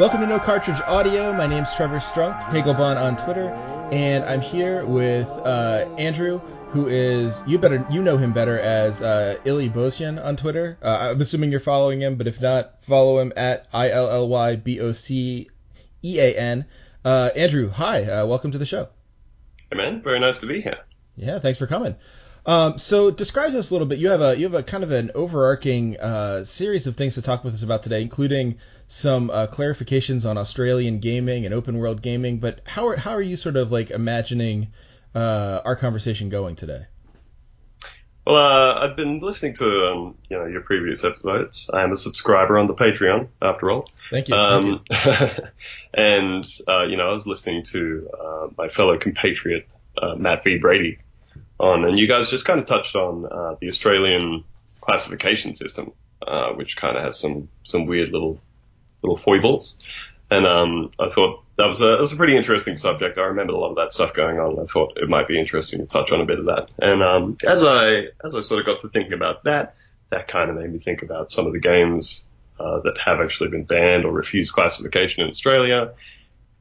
Welcome to No Cartridge Audio. My name's Trevor Strunk, Hagelbon on Twitter, and I'm here with uh, Andrew, who is you better you know him better as uh, Illy Bosyan on Twitter. Uh, I'm assuming you're following him, but if not, follow him at I L L Y B O C E A N. Uh, Andrew, hi, uh, welcome to the show. Hey man, very nice to be here. Yeah, thanks for coming. Um, so describe us a little bit. You have a you have a kind of an overarching uh, series of things to talk with us about today, including some uh, clarifications on Australian gaming and open world gaming. But how are how are you sort of like imagining uh, our conversation going today? Well, uh, I've been listening to um, you know your previous episodes. I am a subscriber on the Patreon, after all. Thank you. Um, thank you. and uh, you know, I was listening to uh, my fellow compatriot uh, Matt V Brady on, and you guys just kind of touched on uh, the Australian classification system, uh, which kind of has some some weird little little foibles. And um, I thought that was a that was a pretty interesting subject. I remembered a lot of that stuff going on. And I thought it might be interesting to touch on a bit of that. And um, as I as I sort of got to thinking about that, that kind of made me think about some of the games uh, that have actually been banned or refused classification in Australia,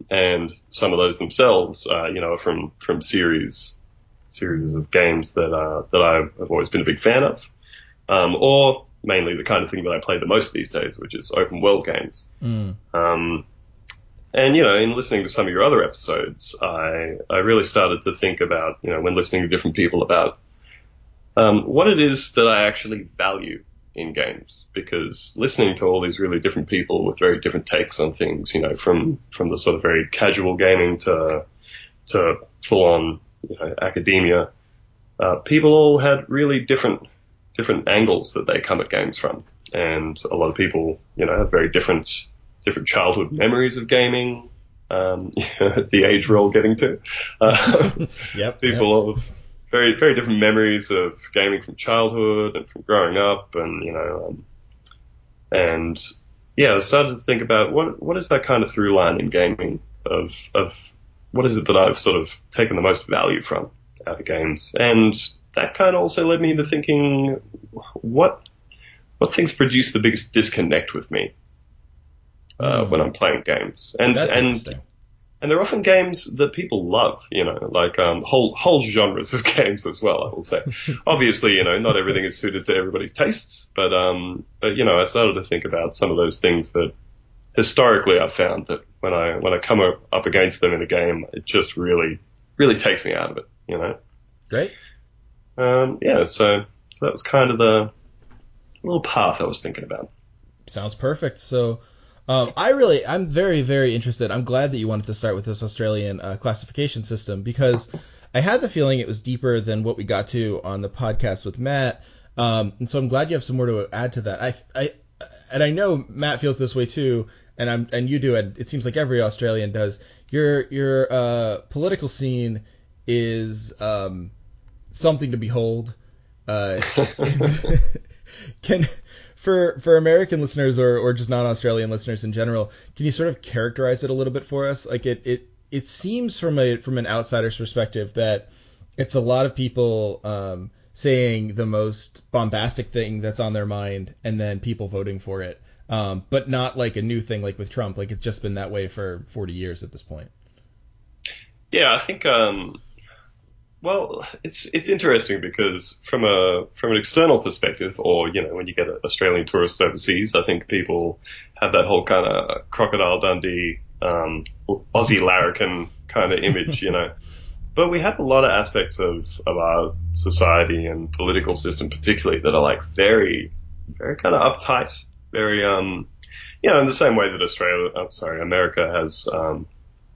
and some of those themselves, uh, you know, from from series series of games that uh, that I've always been a big fan of, um, or mainly the kind of thing that I play the most these days, which is open world games. Mm. Um, and you know, in listening to some of your other episodes, I I really started to think about you know when listening to different people about um, what it is that I actually value in games because listening to all these really different people with very different takes on things, you know, from from the sort of very casual gaming to to full on you know, academia, uh, people all had really different different angles that they come at games from, and a lot of people, you know, have very different different childhood memories of gaming. Um, the age we're all getting to. Uh, yep. People yep. have very very different memories of gaming from childhood and from growing up, and you know, um, and yeah, I started to think about what what is that kind of through line in gaming of of what is it that I've sort of taken the most value from out of games, and that kind of also led me into thinking what what things produce the biggest disconnect with me uh, mm. when I'm playing games, and That's and and they're often games that people love, you know, like um, whole whole genres of games as well. I will say, obviously, you know, not everything is suited to everybody's tastes, but um, but you know, I started to think about some of those things that historically I've found that when I when I come up against them in a game, it just really really takes me out of it, you know. Great. Um, yeah, so, so that was kind of the little path I was thinking about. Sounds perfect. So um, I really, I'm very, very interested. I'm glad that you wanted to start with this Australian uh, classification system because I had the feeling it was deeper than what we got to on the podcast with Matt. Um, and so I'm glad you have some more to add to that. I, I, and I know Matt feels this way too, and I'm, and you do, and it seems like every Australian does. Your, your uh, political scene is um, something to behold. Uh, can for for American listeners or or just non Australian listeners in general, can you sort of characterize it a little bit for us? Like it it it seems from a from an outsider's perspective that it's a lot of people um, saying the most bombastic thing that's on their mind, and then people voting for it. Um, but not like a new thing like with Trump. Like it's just been that way for 40 years at this point. Yeah, I think um, well, it's it's interesting because from a from an external perspective, or you know, when you get Australian tourists overseas, I think people have that whole kind of crocodile Dundee, um, Aussie larrikin kind of image, you know. But we have a lot of aspects of, of our society and political system, particularly, that are like very, very kind of uptight, very, um, you know, in the same way that Australia, oh, sorry, America has, um,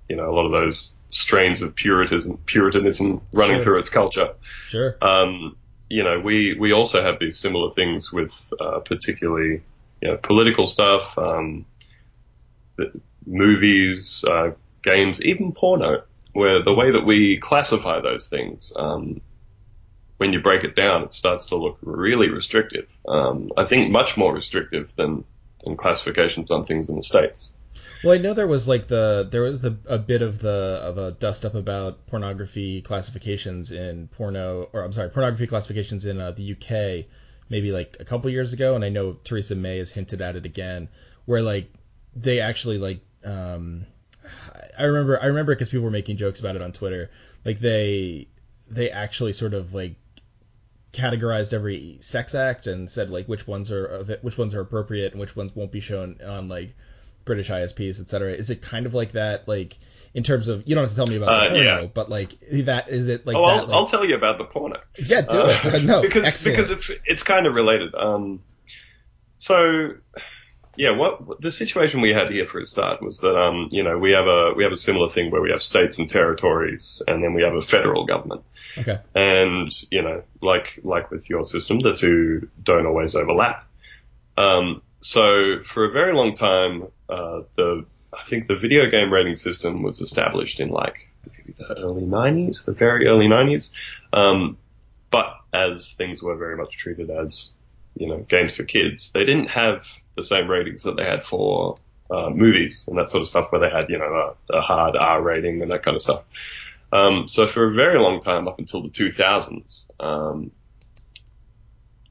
you know, a lot of those strains of puritanism, puritanism running Sure. through its culture. Sure. Um, you know, we, we also have these similar things with, uh, particularly, you know, political stuff, um, movies, uh, games, even porno, where the way that we classify those things, um, when you break it down, it starts to look really restrictive. Um, I think much more restrictive than, than classifications on things in the States. Well, I know there was like the there was the a bit of the of a dust up about pornography classifications in porno or I'm sorry pornography classifications in uh, the UK maybe like a couple years ago, and I know Theresa May has hinted at it again, where like they actually like um, I remember I remember because people were making jokes about it on Twitter. Like they they actually sort of like categorized every sex act and said like which ones are which ones are appropriate and which ones won't be shown on like British ISPs, etc. Is it kind of like that? Like in terms of you don't have to tell me about Uh, the porno, yeah. but like that is it like oh, that? I'll, like, I'll tell you about the porno. yeah, do Uh, it. no, because excellent. because it's it's kind of related. Um, so yeah, what the situation we had here for a start was that um, you know, we have a we have a similar thing where we have states and territories, and then we have a federal government. Okay. And you know, like like with your system, the two don't always overlap. Um, so for a very long time, uh, the I think the video game rating system was established in like maybe the early '90s, the very early '90s. Um, but as things were very much treated as you know games for kids, they didn't have the same ratings that they had for uh, movies and that sort of stuff, where they had you know a, a hard R rating and that kind of stuff. Um, so for a very long time, up until the 2000s, um,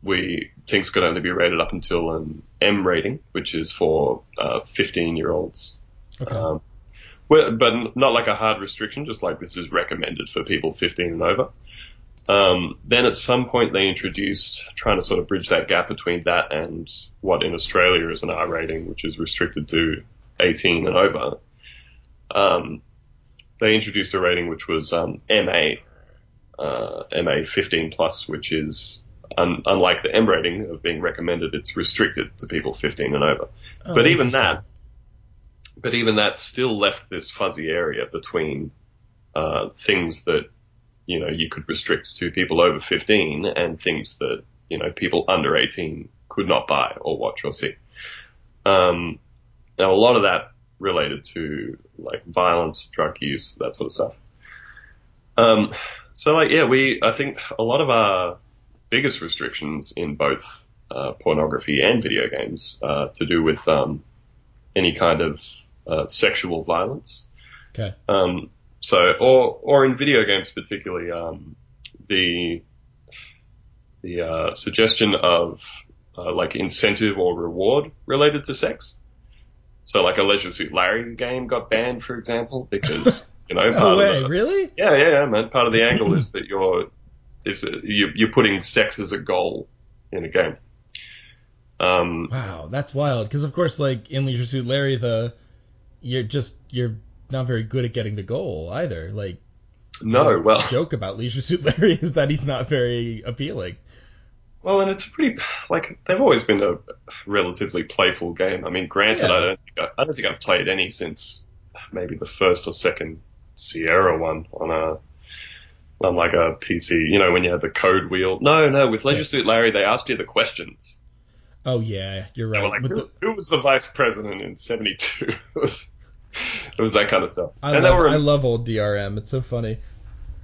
we things could only be rated up until an M rating, which is for 15 year olds. Okay. Um, well, but not like a hard restriction, just like this is recommended for people 15 and over. Um, then at some point they introduced trying to sort of bridge that gap between that and what in Australia is an R rating, which is restricted to 18 and over. Um, they introduced a rating which was um, MA, uh, MA 15 plus, which is un- unlike the M rating of being recommended, it's restricted to people 15 and over. Oh, but even that, but even that still left this fuzzy area between uh, things that you know you could restrict to people over 15 and things that you know people under 18 could not buy or watch or see. Um, now a lot of that related to like violence, drug use, that sort of stuff. Um, so like yeah, we I think a lot of our biggest restrictions in both uh, pornography and video games uh, to do with um, any kind of uh, sexual violence. Okay. Um, so, or or in video games particularly, um, the the uh, suggestion of uh, like incentive or reward related to sex. So, like a Leisure Suit Larry game got banned, for example, because you know No part way, of the, really? yeah, yeah, yeah, man. Part of the angle is that you're is you, you're putting sex as a goal in a game. Um, Wow, that's wild. Because of course, like in Leisure Suit Larry, the you're just you're not very good at getting the goal either. Like no, well, joke about Leisure Suit Larry is that he's not very appealing. Well, and it's a pretty like they've always been a relatively playful game. I mean, granted, Yeah. I don't think I, I don't think I've played any since maybe the first or second Sierra one on a on like a PC. You know, when you had the code wheel. No, no, with Leisure Yeah. Suit Larry, they asked you the questions. Oh yeah, you're They right. were like, who, the- who was the vice president in '72? it was it was that kind of stuff. I and love, were I love old DRM. It's so funny.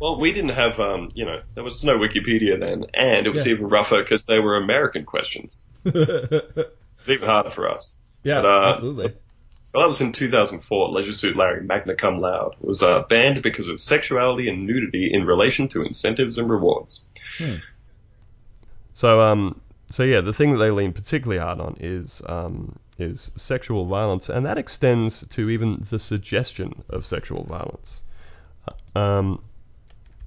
Well, we didn't have um, you know, there was no Wikipedia then, and it was Yeah. even rougher because they were American questions. yeah, It's even harder for us. But, uh, absolutely. Well, that was in 2004. Leisure Suit Larry, magna cum laude, was uh, banned because of sexuality and nudity in relation to incentives and rewards. Hmm. So um, so yeah, the thing that they lean particularly hard on is um, is sexual violence, and that extends to even the suggestion of sexual violence. Um,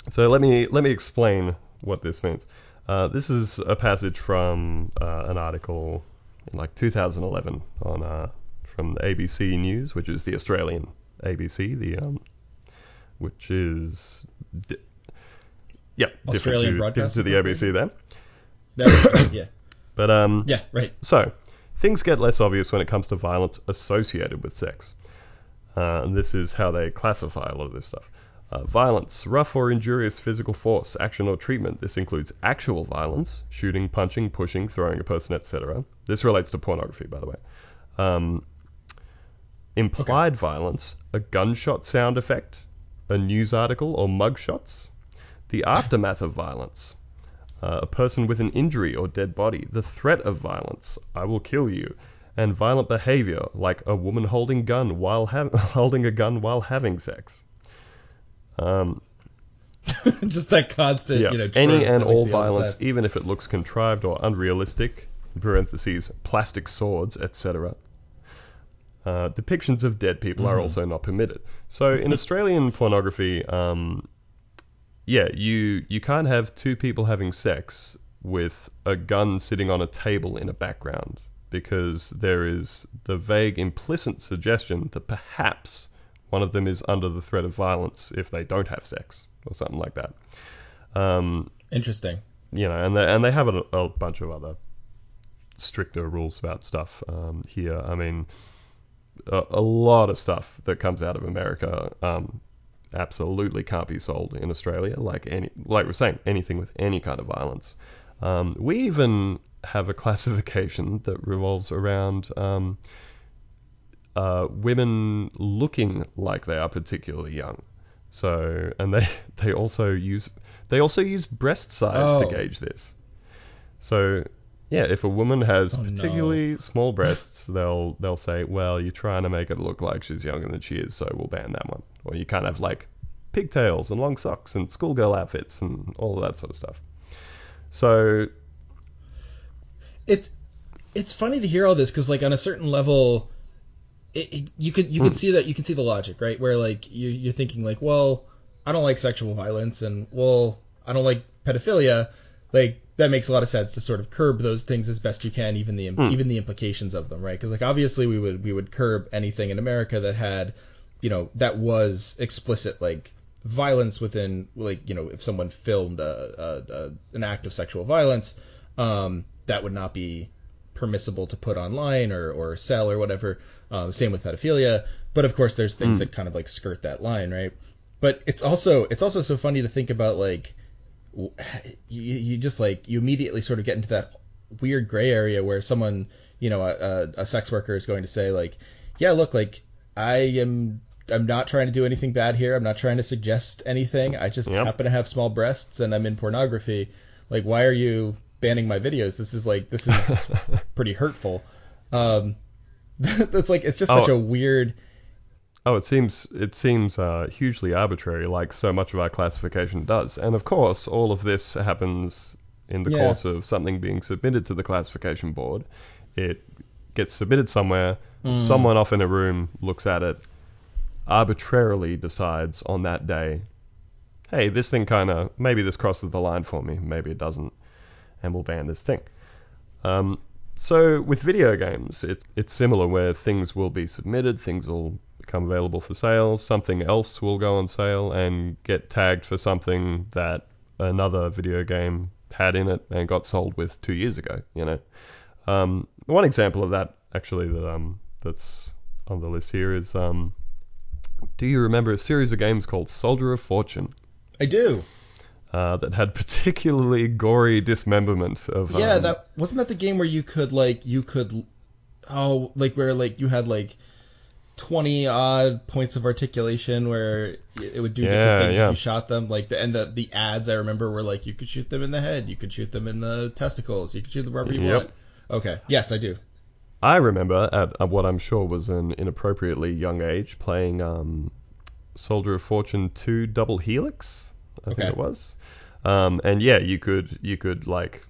so let me let me explain what this means. Uh, this is a passage from uh, an article in like 2011 on uh, from the ABC News, which is the Australian ABC, the um, which is di- yeah Australian different to, different to the ABC there. Yeah, But um, yeah, right. so things get less obvious when it comes to violence associated with sex. Uh, and this is how they classify a lot of this stuff. Uh, violence, rough or injurious physical force, action or treatment. This includes actual violence, shooting, punching, pushing, throwing a person, etc. This relates to pornography, by the way. Um, implied violence, a gunshot sound effect, a news article or mugshots. The aftermath of violence, uh, a person with an injury or dead body, the threat of violence, I will kill you, and violent behavior like a woman holding gun while ha- holding a gun while having sex. Um, Just that constant, yeah, you know, any and all violence, time. even if it looks contrived or unrealistic. Parentheses, plastic swords, etc. Uh, depictions of dead people are also not permitted. So in Australian pornography, um, yeah, you you can't have two people having sex with a gun sitting on a table in a background because there is the vague implicit suggestion that perhaps one of them is under the threat of violence if they don't have sex or something like that. Um, Interesting. you know, and they, and they have a, a bunch of other stricter rules about stuff um, here. I mean, a, a lot of stuff that comes out of America um, absolutely can't be sold in Australia. Like any, like we're saying, anything with any kind of violence. Um, we even have a classification that revolves around um, uh, women looking like they are particularly young. So, and they they also use they also use breast size Oh. to gauge this. So, yeah, if a woman has Oh, no. particularly small breasts, they'll they'll say, well, you're trying to make it look like she's younger than she is, so we'll ban that one. Or you can't have like pigtails and long socks and schoolgirl outfits and all of that sort of stuff. So, it's it's funny to hear all this because like on a certain level it, it- you could you could see that you can see the logic right? Where like you, you're thinking like well i don't like sexual violence and well i don't like pedophilia. Like that makes a lot of sense to sort of curb those things as best you can even the even the implications of them right? Because like obviously we would we would curb anything in america that had you know that was explicit like violence within like you know if someone filmed a, a, a an act of sexual violence um that would not be permissible to put online or, or sell or whatever. Um, same with pedophilia. But of course, there's things that kind of like skirt that line, right? But it's also it's also so funny to think about like you, you just like you immediately sort of get into that weird gray area where someone you know a, a, a sex worker is going to say like yeah look like I am I'm not trying to do anything bad here I'm not trying to suggest anything I just Yep. happen to have small breasts and I'm in pornography like why are you banning my videos this is like this is pretty hurtful um that's like it's just such Oh. a weird Oh, it seems it seems uh, hugely arbitrary, like so much of our classification does. And of course, all of this happens in the Yeah. course of something being submitted to the classification board. It gets submitted somewhere. Mm. Someone off in a room looks at it, arbitrarily decides on that day, "Hey, this thing kind of maybe this crosses the line for me, maybe it doesn't," and we'll ban this thing. Um, so with video games, it's it's similar where things will be submitted, things will become available for sale, something else will go on sale and get tagged for something that another video game had in it and got sold with two years ago. You know, um, one example of that actually that um that's on the list here is um, do you remember a series of games called Soldier of Fortune? I do Uh, that had particularly gory dismemberment of yeah um, that wasn't that the game where you could like you could oh like where like you had like 20 odd points of articulation where it would do Yeah, different things yeah. if you shot them like the and the, the ads i remember were like you could shoot them in the head you could shoot them in the testicles you could shoot them wherever you Yep. want okay yes i do I remember at, at what I'm sure was an inappropriately young age playing um, Soldier of Fortune 2 Double Helix, I Okay. think it was. Um, and yeah, you could you could like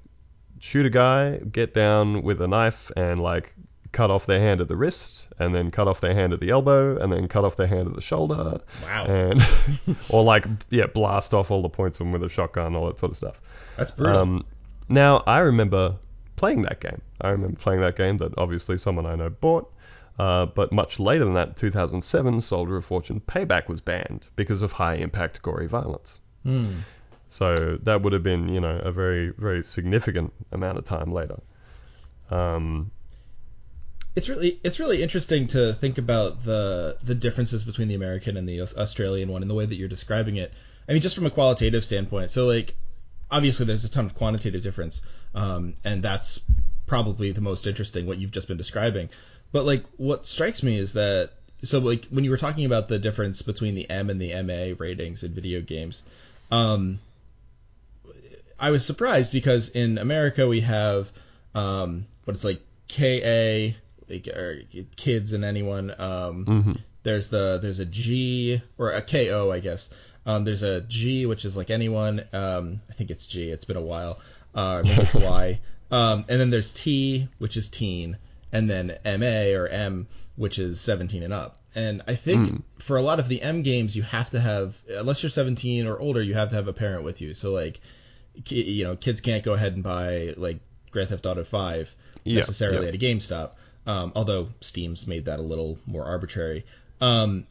shoot a guy, get down with a knife, and like cut off their hand at the wrist, and then cut off their hand at the elbow, and then cut off their hand at the shoulder, wow and or like yeah, blast off all the points of them with a shotgun, all that sort of stuff. that's brutal Um, now, I remember playing that game. I remember playing that game that obviously someone I know bought. Uh, but much later than that, 2007, Soldier of Fortune Payback was banned because of high impact gory violence. Hmm. So that would have been, you know, a very, very significant amount of time later. Um, it's really it's really interesting to think about the the differences between the American and the Australian one and the way that you're describing it. I mean, just from a qualitative standpoint. So, like, obviously, there's a ton of quantitative difference, um, and that's probably the most interesting what you've just been describing. But like, what strikes me is that so like when you were talking about the difference between the M and the MA ratings in video games, um, I was surprised because in America we have um, what it's like KA, like, or kids and anyone. Um, mhm. There's the there's a G or a KO, I guess. Um, there's a G which is like anyone. Um, I think it's G. It's been a while. Uh, maybe it's Y. Um, and then there's T which is teen, and then MA or M, which is 17 and up. And I think Mm. for a lot of the M games, you have to have, unless you're 17 or older, you have to have a parent with you. So like, you know, kids can't go ahead and buy like Grand Theft Auto 5 Yeah, necessarily yeah. at a GameStop. Um, although Steam's made that a little more arbitrary. Um,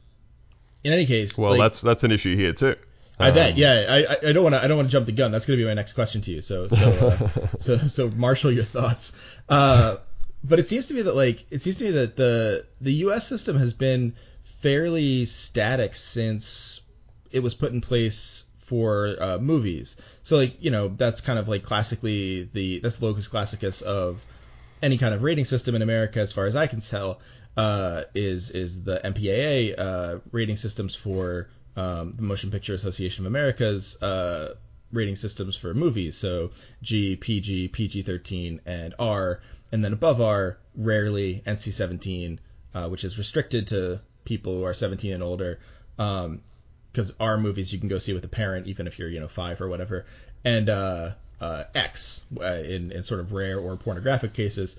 in any case, Well, like, that's that's an issue here too. I bet. Um, Yeah, I, I- I don't want to. I don't want to jump the gun. That's going to be my next question to you. So, so, uh, so, so, marshal your thoughts. Uh, but it seems to me that like it seems to me that the the U.S. system has been fairly static since it was put in place for uh, movies. So, like you know, that's kind of like classically the that's the locus classicus of any kind of rating system in America, as far as I can tell, uh, is is the MPAA uh, rating systems for um, the Motion Picture Association of America's uh, rating systems for movies. So G, PG, PG-13, and R, and then above R, rarely NC-17, uh, which is restricted to people who are 17 and older. Um, because R movies you can go see with a parent, even if you're you know five or whatever, and uh, uh, X uh, in in sort of rare or pornographic cases.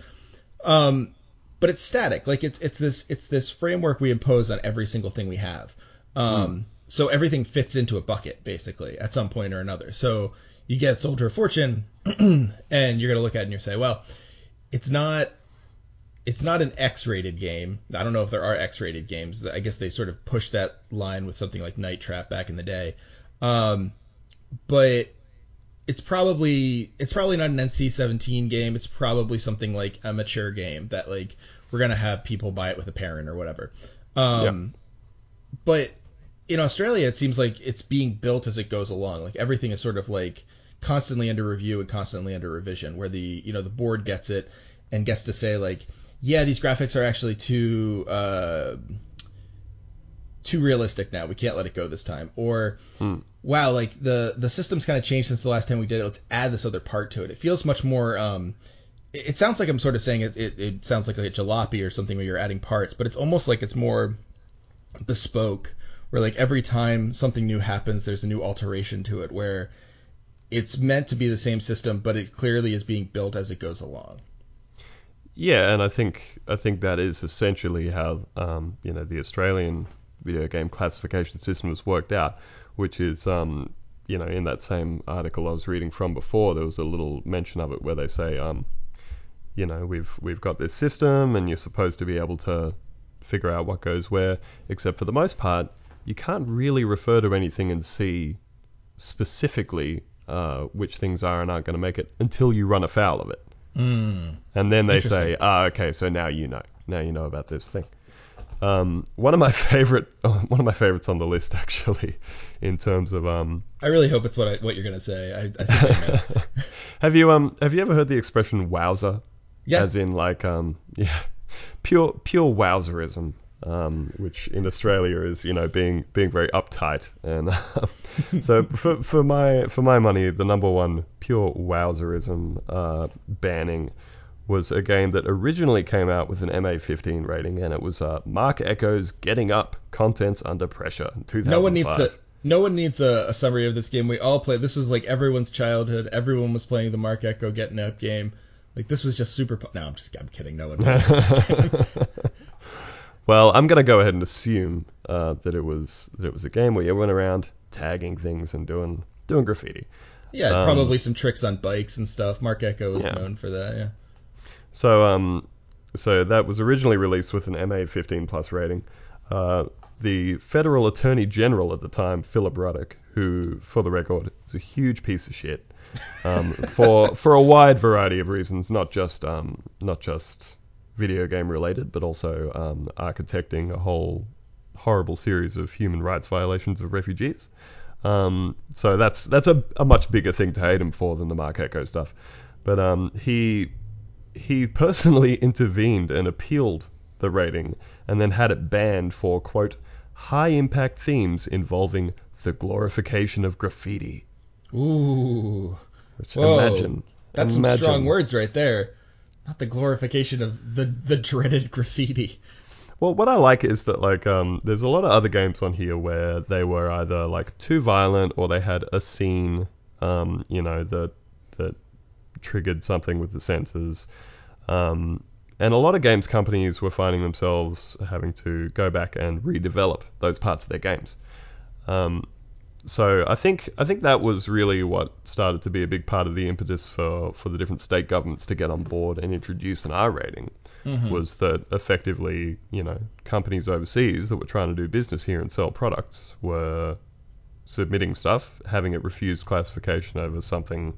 Um, but it's static. Like it's it's this it's this framework we impose on every single thing we have. Um, So everything fits into a bucket basically at some point or another. So you get Soldier of Fortune, and you're gonna look at it and you say, well, it's not it's not an X-rated game. I don't know if there are X-rated games. I guess they sort of pushed that line with something like Night Trap back in the day. Um, but it's probably it's probably not an NC-17 game. It's probably something like a mature game that like we're gonna have people buy it with a parent or whatever. Um, But in Australia, it seems like it's being built as it goes along. Like everything is sort of like constantly under review and constantly under revision. Where the you know the board gets it and gets to say like, yeah, these graphics are actually too uh, too realistic now. We can't let it go this time. Or Hmm. wow, like the the system's kind of changed since the last time we did it. Let's add this other part to it. It feels much more. Um, it, it sounds like I'm sort of saying it, it. It sounds like a jalopy or something where you're adding parts, but it's almost like it's more bespoke. Where like every time something new happens, there's a new alteration to it. Where it's meant to be the same system, but it clearly is being built as it goes along. Yeah, and I think I think that is essentially how um, you know the Australian video game classification system was worked out, which is um, you know in that same article I was reading from before, there was a little mention of it where they say um, you know we've we've got this system and you're supposed to be able to figure out what goes where, except for the most part you can't really refer to anything and see specifically uh, which things are and aren't going to make it until you run afoul of it. Mm. And then they say, ah, okay, so now you know. Now you know about this thing. Um, one of my favorite, one of my favorites on the list actually, in terms of um, I really hope it's what I, what you're gonna say. I, I have you um, have you ever heard the expression "wowser"? Yeah. As in like um, yeah, pure pure wowserism. Um, which in Australia is you know being being very uptight and so for for my for my money the number one pure wowserism uh, banning was a game that originally came out with an MA15 rating, and it was uh, Marc Ecko's Getting Up: Contents Under Pressure. in 2005. No one needs to. No one needs a, a summary of this game. We all played. This was like everyone's childhood. Everyone was playing the Marc Ecko Getting Up game. Like this was just super. po- No, I'm just. I'm kidding. No one. played this game. well, I'm gonna go ahead and assume uh, that it was that it was a game where you went around tagging things and doing doing graffiti. yeah, Um, probably some tricks on bikes and stuff. Marc Ecko is Yeah. known for that. Yeah. So um, so that was originally released with an MA15 plus rating. Uh, the federal attorney general at the time, Philip Ruddock, who, for the record, is a huge piece of shit, um, for for a wide variety of reasons, not just um, not just video game related, but also um, architecting a whole horrible series of human rights violations of refugees. Um, so that's that's a, a much bigger thing to hate him for than the Marc Ecko stuff. But um, he he personally intervened and appealed the rating and then had it banned for quote high impact themes involving the glorification of graffiti. Ooh. Which imagine That's some strong words right there. Not the glorification of the the dreaded graffiti. Well, what I like is that like um, there's a lot of other games on here where they were either like too violent or they had a scene, um, you know, that that triggered something with the senses, um, And a lot of games companies were finding themselves having to go back and redevelop those parts of their games. Um, so I think I think that was really what started to be a big part of the impetus for, for the different state governments to get on board and introduce an R rating Mhm. was that effectively, you know, companies overseas that were trying to do business here and sell products were submitting stuff, having it refused classification over something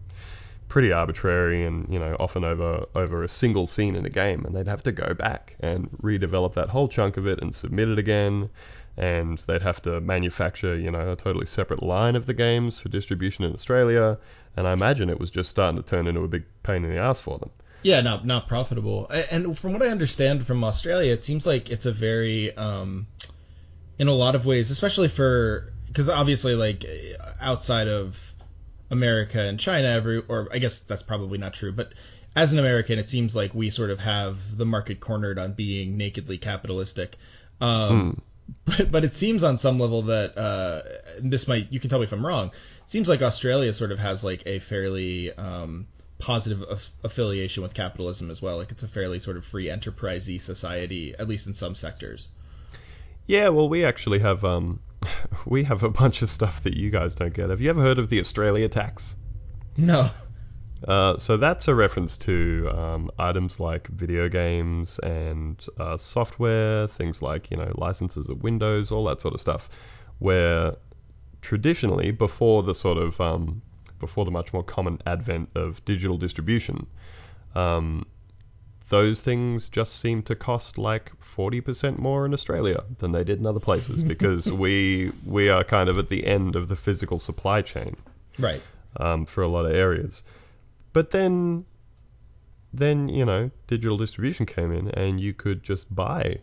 pretty arbitrary and, you know, often over over a single scene in a game and they'd have to go back and redevelop that whole chunk of it and submit it again and they'd have to manufacture, you know, a totally separate line of the games for distribution in Australia and I imagine it was just starting to turn into a big pain in the ass for them. Yeah, not not profitable. And from what I understand from Australia, it seems like it's a very, um, in a lot of ways, especially for because obviously like outside of America and China, every or I guess that's probably not true, but as an American, it seems like we sort of have the market cornered on being nakedly capitalistic. Um, but but it seems on some level that uh, this might you can tell me if I'm wrong. It seems like Australia sort of has like a fairly um, positive aff- affiliation with capitalism as well. Like it's a fairly sort of free enterprisey society, at least in some sectors. Yeah, well, we actually have um, we have a bunch of stuff that you guys don't get. Have you ever heard of the Australia tax? No. Uh, so that's a reference to um, items like video games and uh, software, things like you know licenses of Windows, all that sort of stuff. Where traditionally, before the sort of um, before the much more common advent of digital distribution, um, those things just seem to cost like 40% more in Australia than they did in other places because we we are kind of at the end of the physical supply chain Right. um, for a lot of areas. But then, then you know, digital distribution came in, and you could just buy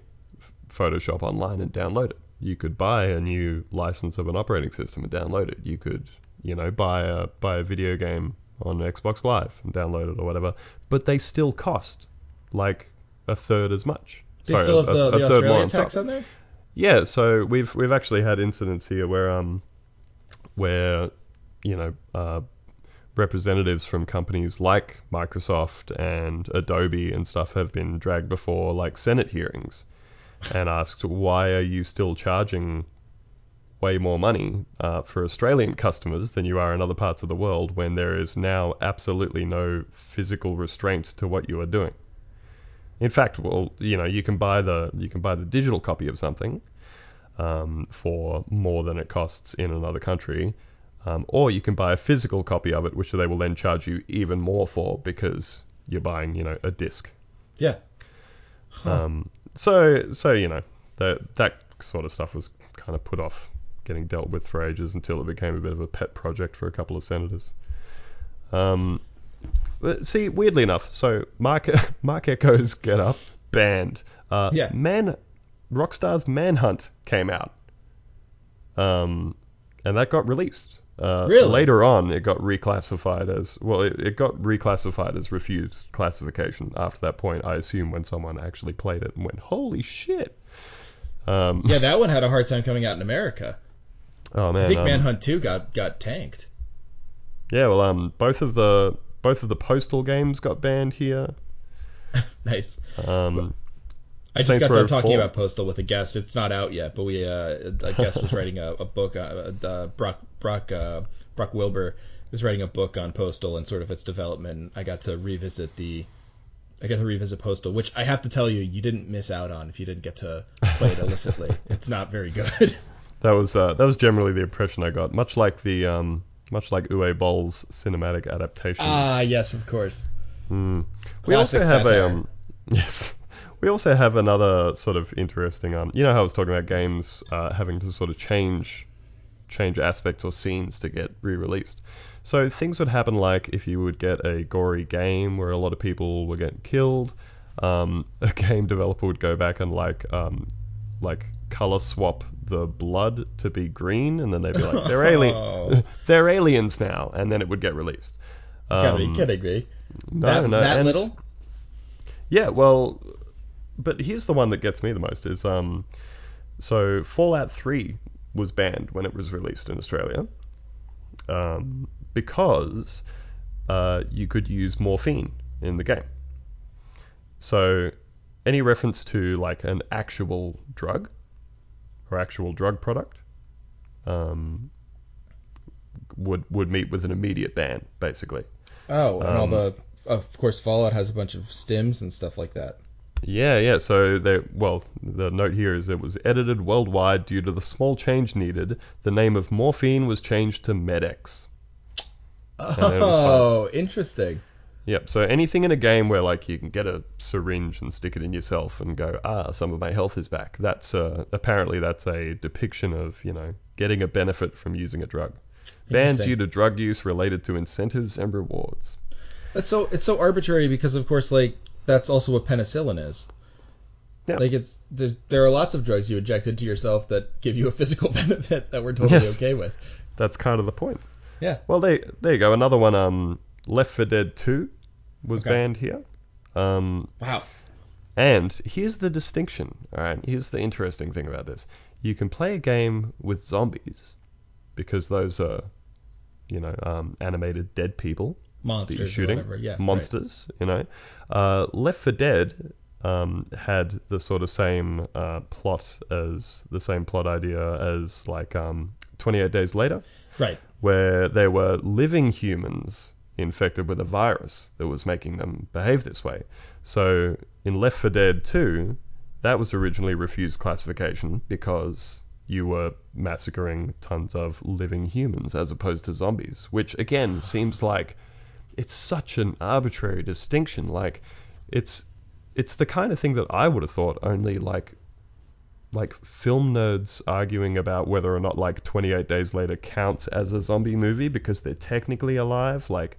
Photoshop online and download it. You could buy a new license of an operating system and download it. You could, you know, buy a buy a video game on Xbox Live and download it or whatever. But they still cost like a third as much. They Sorry, still a- have the, a- a the third more Australia on top. tax on there. Yeah, so we've we've actually had incidents here where um where you know uh, representatives from companies like Microsoft and Adobe and stuff have been dragged before like Senate hearings and asked why are you still charging way more money uh, for Australian customers than you are in other parts of the world when there is now absolutely no physical restraint to what you are doing. In fact, well, you know, you can buy the you can buy the digital copy of something um, for more than it costs in another country, um, or you can buy a physical copy of it, which they will then charge you even more for because you're buying, you know, a disc. Yeah. Huh. Um, so, so you know, that that sort of stuff was kind of put off getting dealt with for ages until it became a bit of a pet project for a couple of senators. Um, see, weirdly enough, so Mark Marc Ecko's Get Up banned. Uh, Yeah. Man, Rockstar's Manhunt came out, um, and that got released. Uh, Really? Later on, it got reclassified as well. It, it got reclassified as refused classification. After that point, I assume when someone actually played it and went, "Holy shit!" Um, Yeah, that one had a hard time coming out in America. Oh man. I think um, Manhunt 2 got got tanked. Yeah. Well, um, both of the both of the postal games got banned here. nice. Um, I just Saints got done talking 4. about Postal with a guest. It's not out yet, but we uh, a guest was writing a, a book. Uh, uh, Brock Brock uh, Brock Wilbur was writing a book on Postal and sort of its development. I got to revisit the. I got to revisit Postal, which I have to tell you, you didn't miss out on if you didn't get to play it illicitly. it's not very good. that was uh, that was generally the impression I got. Much like the um, much like Uwe Boll's cinematic adaptation. Ah, yes, of course. Mm. We also have satire. a um, yes. We also have another sort of interesting um. You know how I was talking about games uh, having to sort of change change aspects or scenes to get re-released. So things would happen like if you would get a gory game where a lot of people were getting killed, um, a game developer would go back and like um, like color swap the blood to be green, and then they'd be like, they're alien, they're aliens now, and then it would get released. You gotta be Um, kidding me. No, that no, that and- little? yeah, well, but here's the one that gets me the most is um, so Fallout 3 was banned when it was released in Australia, um, because uh, you could use morphine in the game. So any reference to like an actual drug or actual drug product um, would would meet with an immediate ban, basically. Oh, and all Um, the of course Fallout has a bunch of stims and stuff like that. Yeah, yeah. So they well, the note here is it was edited worldwide due to the small change needed. The name of morphine was changed to Med-X. then it was Oh, interesting. Yep. So anything in a game where like you can get a syringe and stick it in yourself and go, ah, some of my health is back. That's uh, apparently that's a depiction of you know getting a benefit from using a drug. Banned Interesting. due to drug use related to incentives and rewards. That's so it's so arbitrary because of course like that's also what penicillin is. Yeah. Like it's there, there are lots of drugs you inject into yourself that give you a physical benefit that we're totally Yes. okay with. That's kind of the point. Yeah. Well, there, there you go. Another one. Um, Left 4 Dead 2 was Okay. banned here. Um, Wow. and here's the distinction. All right. Here's the interesting thing about this. You can play a game with zombies because those are, you know, um, animated dead people Monsters shooting. whatever. Yeah. right. monsters. You know, uh, Left 4 Dead um, had the sort of same uh, plot as the same plot idea as like um, 28 Days Later Right. where there were living humans infected with a virus that was making them behave this way. So in Left 4 Dead 2, that was originally refused classification because you were massacring tons of living humans as opposed to zombies, which again seems like it's such an arbitrary distinction. Like it's it's the kind of thing that I would have thought only like like film nerds arguing about whether or not like 28 days later counts as a zombie movie because they're technically alive like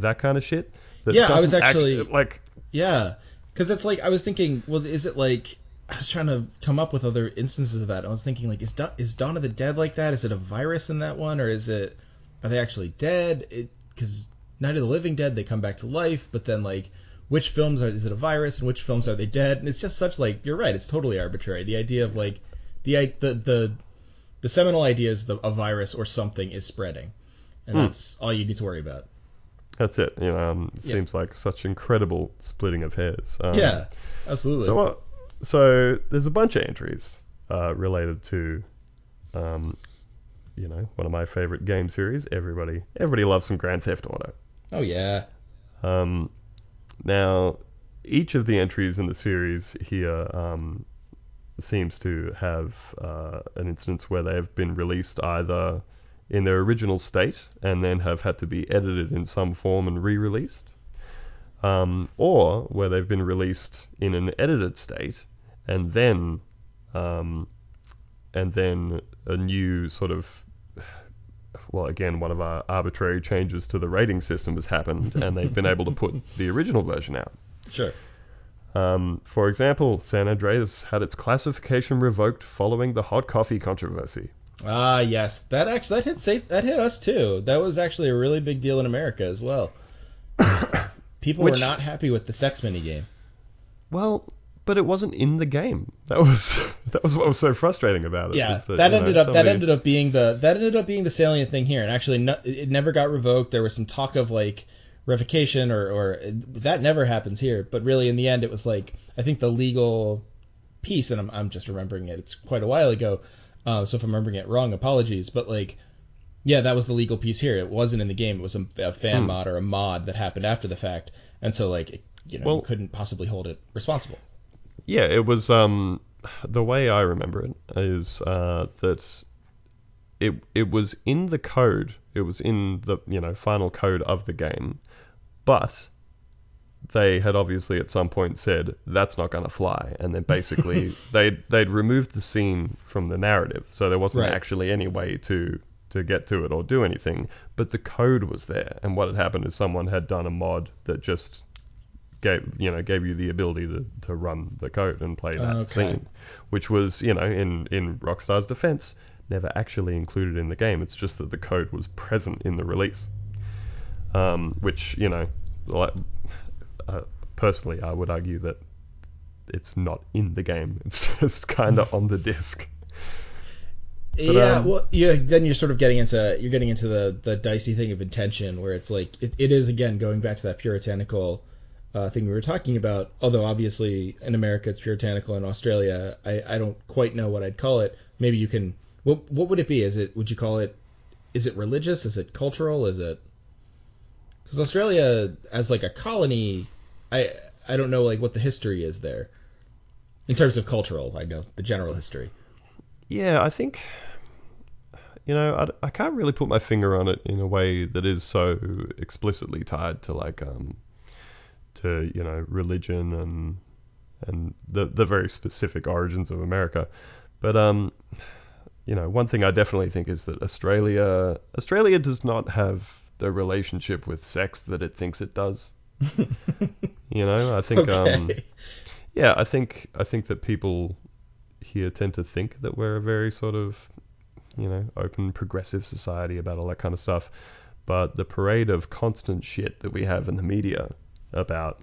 that kind of shit that Yeah, I was doesn't act- actually- like Yeah, because it's like I was thinking. Well, is it like I was trying to come up with other instances of that. I was thinking like, is da- is Dawn of the Dead like that? Is it a virus in that one, or is it are they actually dead? Because Night of the Living Dead, they come back to life, but then like. Which films are is it a virus and which films are they dead? And it's just such like you're right. It's totally arbitrary. The idea of like the the the the seminal idea is the a virus or something is spreading, and Hmm. that's all you need to worry about. that's it you know um, it Yeah. seems like such incredible splitting of hairs um, yeah, absolutely. so uh, so there's a bunch of entries uh, related to um, you know one of my favorite game series everybody everybody loves some grand theft auto oh yeah. Um, now, each of the entries in the series here um, seems to have uh, an instance where they have been released either in their original state and then have had to be edited in some form and re-released, um, or where they've been released in an edited state and then um, and then a new sort of well, again, one of our arbitrary changes to the rating system has happened, and they've been able to put the original version out. Sure. Um, for example, San Andreas had its classification revoked following the hot coffee controversy. Ah, yes, that actually that hit safe, that hit us too. That was actually a really big deal in America as well. People Which- were not happy with the sex mini game. Well, but it wasn't in the game. That was that was what was so frustrating about it. Yeah, was that, you know, ended up that ended up being the that ended up being the salient thing here, and actually no, it it never got revoked. There was some talk of like revocation or or that never happens here, but really in the end it was like I think the legal piece, and I'm I'm just remembering it. It's quite a while ago, uh, so if I'm remembering it wrong, apologies. But like, yeah, that was the legal piece here. It wasn't in the game. It was a, a fan Hmm. mod or a mod that happened after the fact, and so like it, you know Well- you couldn't possibly hold it responsible. Yeah, it was. Um, the way I remember it is uh, that it it was in the code. It was in the you know final code of the game, but they had obviously at some point said that's not going to fly, and then basically they they'd removed the scene from the narrative, so there wasn't Right. actually any way to to get to it or do anything. But the code was there, and what had happened is someone had done a mod that just gave you know gave you the ability to, to run the code and play that Okay. scene, which was you know in in Rockstar's defense never actually included in the game. It's just that the code was present in the release, um, which you know like, uh, personally I would argue that it's not in the game. It's just kind of on the disc. yeah, um, well, yeah. Then you're sort of getting into you're getting into the the dicey thing of intention, where it's like it, it is again going back to that puritanical uh, thing we were talking about. Although obviously in America it's puritanical, in Australia I, I don't quite know what I'd call it. Maybe you can. What what would it be? Is it would you call it? Is it religious? Is it cultural? Is it? Because Australia as like a colony, I I don't know like what the history is there. In terms of cultural, I know the general history. Yeah, I think you know I, I can't really put my finger on it in a way that is so explicitly tied to like um to you know religion and and the the very specific origins of America. But um you know one thing I definitely think is that Australia Australia does not have the relationship with sex that it thinks it does. You know, I think um yeah, I think I think that people here tend to think that we're a very sort of you know open progressive society about all that kind of stuff. But the parade of constant shit that we have in the media about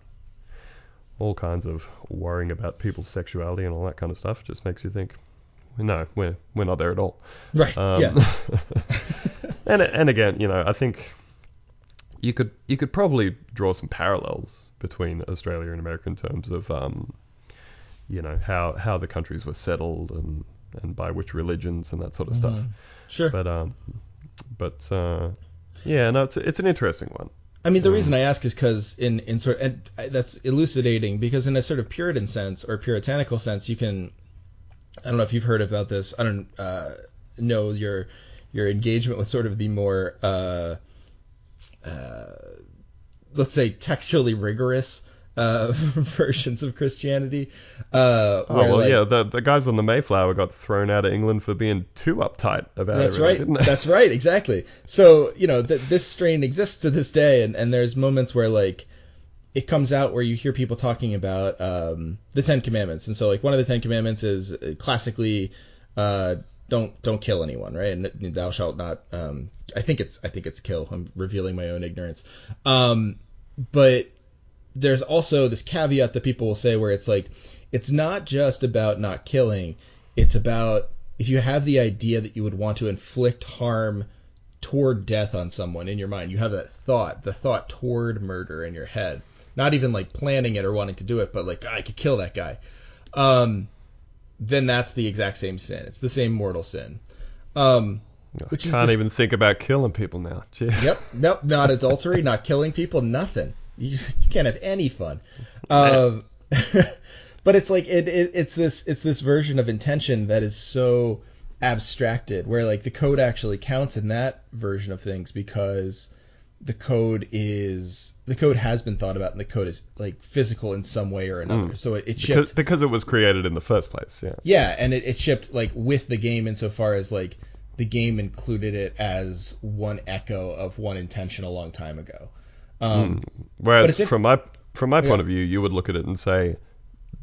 all kinds of worrying about people's sexuality and all that kind of stuff just makes you think, no, we're we're not there at all. Right. Um, yeah. and and again, you know, I think you could you could probably draw some parallels between Australia and America in terms of um, you know how how the countries were settled and and by which religions and that sort of stuff. Mhm. Sure. But um, but uh, yeah, no, it's it's an interesting one. I mean, the Um, reason I ask is because in in sort and that's elucidating because in a sort of Puritan sense or puritanical sense, you can. I don't know if you've heard about this. I don't uh, know your your engagement with sort of the more uh, uh, let's say textually rigorous uh, versions of Christianity. Uh, Oh where, well, like- yeah, the the guys on the Mayflower got thrown out of England for being too uptight about it. That's everything, right. didn't they? That's right. Exactly. So you know th- this strain exists to this day, and, and there's moments where like it comes out where you hear people talking about um, the Ten Commandments, and so like one of the Ten Commandments is uh, classically uh, don't don't kill anyone, right? And thou shalt not. Um, I think it's I think it's kill. I'm revealing my own ignorance. Um, but there's also this caveat that people will say where it's like it's not just about not killing it's about if you have the idea that you would want to inflict harm toward death on someone in your mind you have that thought the thought toward murder in your head not even like planning it or wanting to do it but like "Ah, i could kill that guy um then that's the exact same sin it's the same mortal sin um which is Can't this- even think about killing people now. Jeez. Yep. Nope. Not adultery. not killing people. Nothing. You, you can't have any fun. Um, but it's like it, it. It's this. It's this version of intention that is so abstracted, where like the code actually counts in that version of things because the code is the code has been thought about and the code is like physical in some way or another. Mm. So it, it Because, shipped. because it was created in the first place. Yeah. Yeah, and it, it shipped like with the game insofar as like the game included it as one echo of one intention a long time ago. Um, But Whereas from my from my Yeah. point of view, you would look at it and say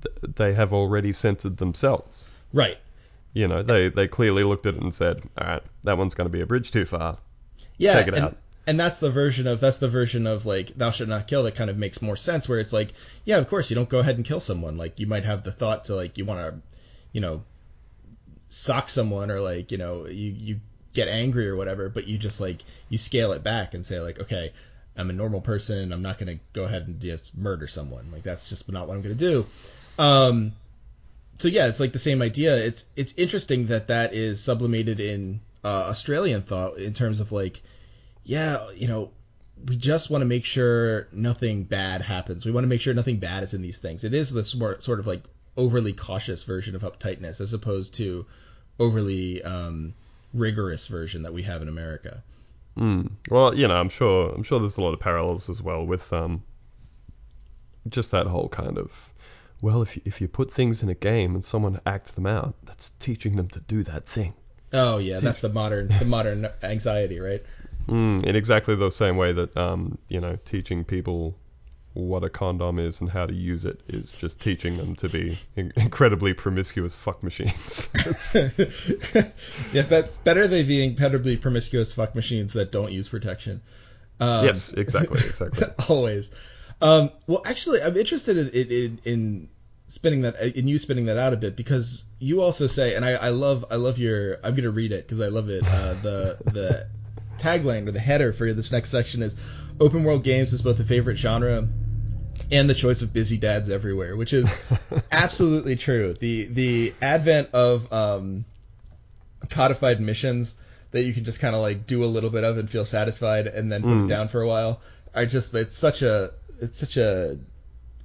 th- they have already censored themselves. Right. You know, they they clearly looked at it and said, all right, that one's going to be a bridge too far. Yeah. Take it and, out. and that's the version of that's the version of like thou should not kill that kind of makes more sense where it's like yeah of course you don't go ahead and kill someone like you might have the thought to like you want to you know sock someone or like you know you you get angry or whatever but you just like you scale it back and say like okay I'm a normal person I'm not going to go ahead and just murder someone like that's just not what I'm going to do um so yeah it's like the same idea it's it's interesting that that is sublimated in uh, Australian thought in terms of like yeah, you know, we just want to make sure nothing bad happens. We want to make sure nothing bad is in these things. It is this sort sort of like overly cautious version of uptightness as opposed to overly um, rigorous version that we have in America. Mm. Well, you know, I'm sure I'm sure there's a lot of parallels as well with um just that whole kind of well, if you, if you put things in a game and someone acts them out, that's teaching them to do that thing. Oh yeah, that's the modern the modern anxiety, right? Mm, in exactly the same way that um, you know, teaching people what a condom is and how to use it is just teaching them to be in- incredibly promiscuous fuck machines. yeah, but better they be incredibly promiscuous fuck machines that don't use protection. Um, yes, exactly, exactly. always. Um, well, actually, I'm interested in, in, in spinning that in you spinning that out a bit because you also say, and I, I love I love your I'm gonna read it because I love it. Uh, the the tagline or the header for this next section is open world games is both a favorite genre and the choice of busy dads everywhere, which is absolutely true. The the advent of um, codified missions that you can just kind of like do a little bit of and feel satisfied, and then put Mm. it down for a while. I just it's such a it's such a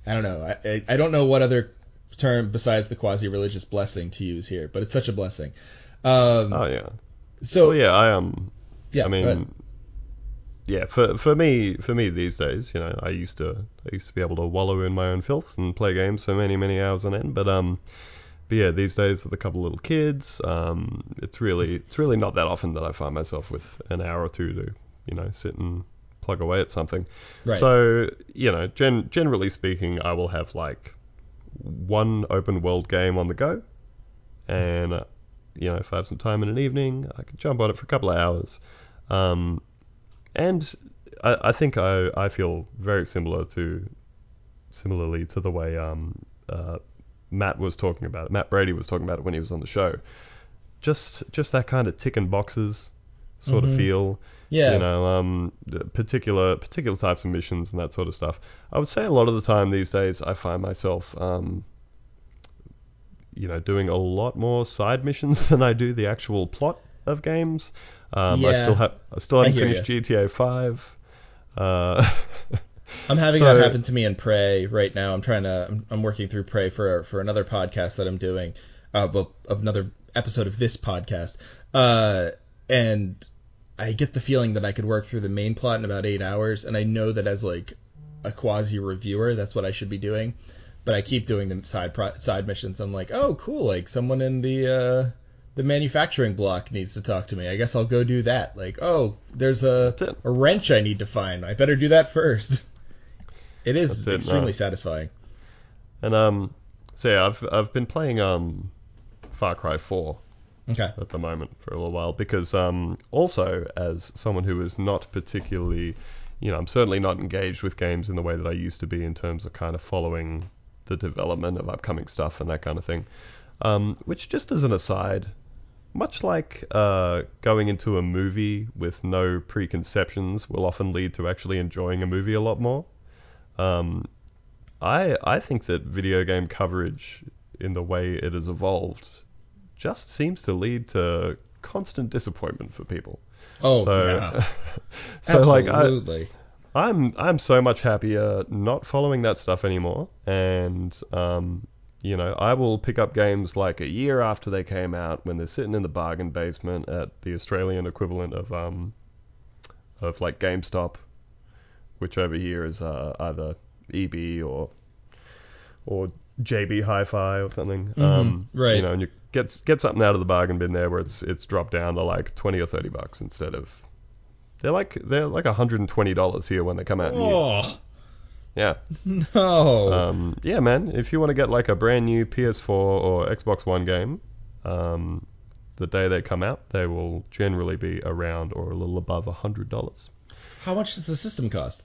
I don't know I I, don't know what other term besides the quasi religious blessing to use here, but it's such a blessing. Um, oh yeah. so Well, yeah, I um, yeah, I mean, yeah, for for me, for me these days, you know, I used to I used to be able to wallow in my own filth and play games for many many hours on end, but um, but yeah, these days with a couple of little kids, um, it's really it's really not that often that I find myself with an hour or two to you know sit and plug away at something. right. So you know, gen- generally speaking, I will have like one open world game on the go, and uh, you know, if I have some time in an evening, I can jump on it for a couple of hours. Um, and I, I think I, I feel very similar to similarly to the way um, uh, Matt was talking about it. Matt Brady was talking about it when he was on the show. Just just that kind of ticking boxes sort Mhm. of feel yeah. you know, um, particular particular types of missions and that sort of stuff. I would say a lot of the time these days I find myself, um, you know, doing a lot more side missions than I do the actual plot of games. Um, I still have I still haven't finished GTA 5. Uh, I'm having So- that happen to me in Prey right now. I'm trying to. I'm, I'm working through Prey for for another podcast that I'm doing, uh, well, of another episode of this podcast. Uh, and I get the feeling that I could work through the main plot in about eight hours, and I know that as like a quasi reviewer, that's what I should be doing. But I keep doing the side pro- side missions. I'm like, oh, cool! Like someone in the uh, the manufacturing block needs to talk to me. I guess I'll go do that. Like, oh, there's a a wrench I need to find. I better do that first. It is it, extremely no. satisfying. and um, so yeah, I've I've been playing um, Far Cry 4 Okay. at the moment for a little while because um, also as someone who is not particularly, you know, I'm certainly not engaged with games in the way that I used to be in terms of kind of following the development of upcoming stuff and that kind of thing. Um, which just as an aside, much like uh, going into a movie with no preconceptions will often lead to actually enjoying a movie a lot more. Um, I I think that video game coverage in the way it has evolved just seems to lead to constant disappointment for people. Oh so, yeah. so like I, Absolutely. I'm I'm so much happier not following that stuff anymore, and um, you know I will pick up games like a year after they came out when they're sitting in the bargain basement at the Australian equivalent of um of like GameStop, which over here is uh, either EB or or JB Hi-Fi or something. Um, right. You know, and you get get something out of the bargain bin there where it's it's dropped down to like twenty or thirty bucks instead of they're like they're like hundred and twenty dollars here when they come out oh Yeah. no. Um, yeah, man. If you want to get like a brand new PS4 or Xbox One game, um, the day they come out, they will generally be around or a little above a hundred dollars. How much does the system cost?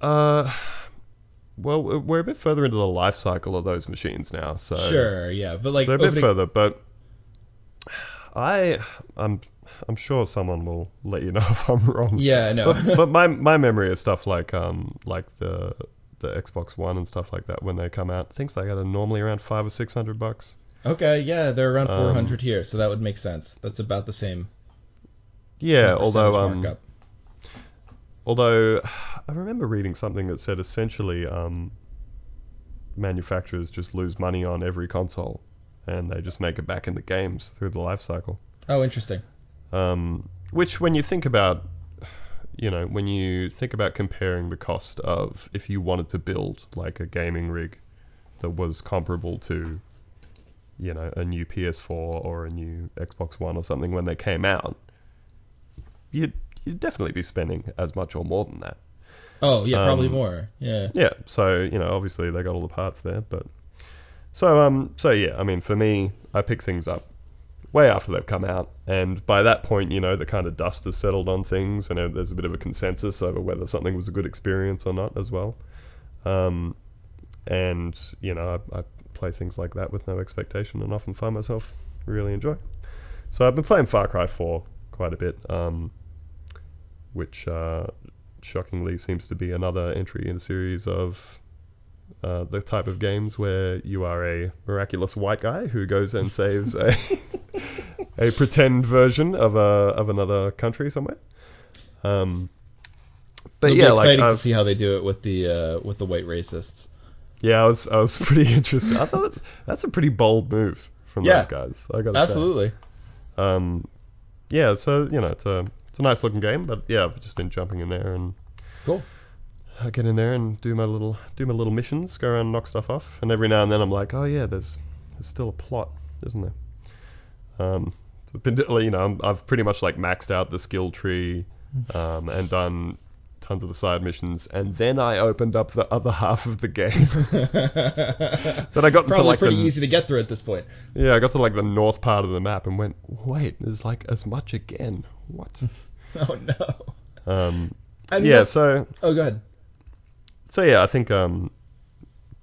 Uh, well, we're a bit further into the life cycle of those machines now, so sure, yeah, but like they're a bit further. But I, I'm, I'm sure someone will let you know if I'm wrong. Yeah, I know. but, but my my memory of stuff like um like the the Xbox One and stuff like that when they come out, things like that are normally around five or six hundred bucks. okay, yeah, they're around Um, 400 here, so that would make sense. That's about the same. Yeah, although um, although I remember reading something that said essentially um, manufacturers just lose money on every console and they just make it back into games through the life cycle. Oh, interesting. Um, which, when you think about, you know, when you think about comparing the cost of if you wanted to build like a gaming rig that was comparable to, you know, a new PS4 or a new Xbox One or something when they came out, you'd you'd definitely be spending as much or more than that. Oh, yeah, probably Um, more. Yeah. Yeah, so you know, obviously they got all the parts there, but so um, so yeah, I mean, for me, I pick things up way after they've come out, and by that point, you know, the kind of dust has settled on things, and there's a bit of a consensus over whether something was a good experience or not as well. Um, and you know, I, I play things like that with no expectation, and often find myself really enjoying. So I've been playing Far Cry 4 quite a bit, um, which uh, shockingly seems to be another entry in a series of uh, the type of games where you are a miraculous white guy who goes and saves a a pretend version of a of another country somewhere. Um, but It'll yeah, be like exciting I've- to see how they do it with the uh, with the white racists. yeah, I was I was pretty interested. I thought that's a pretty bold move from Yeah. those guys. I got Absolutely. Um, yeah, so you know it's a it's a nice looking game, but yeah, I've just been jumping in there and Cool. I get in there and do my little do my little missions, go around and knock stuff off, and every now and then I'm like, oh yeah, there's there's still a plot, isn't there? Um, you know I'm, I've pretty much like maxed out the skill tree, um, and done tons of the side missions, and then I opened up the other half of the game. but I got into, probably like, pretty the- easy to get through at this point. yeah, I got to like the north part of the map and went, wait, there's like as much again. What? Oh no. um, I mean, yeah, so Oh, go ahead. So yeah, I think um,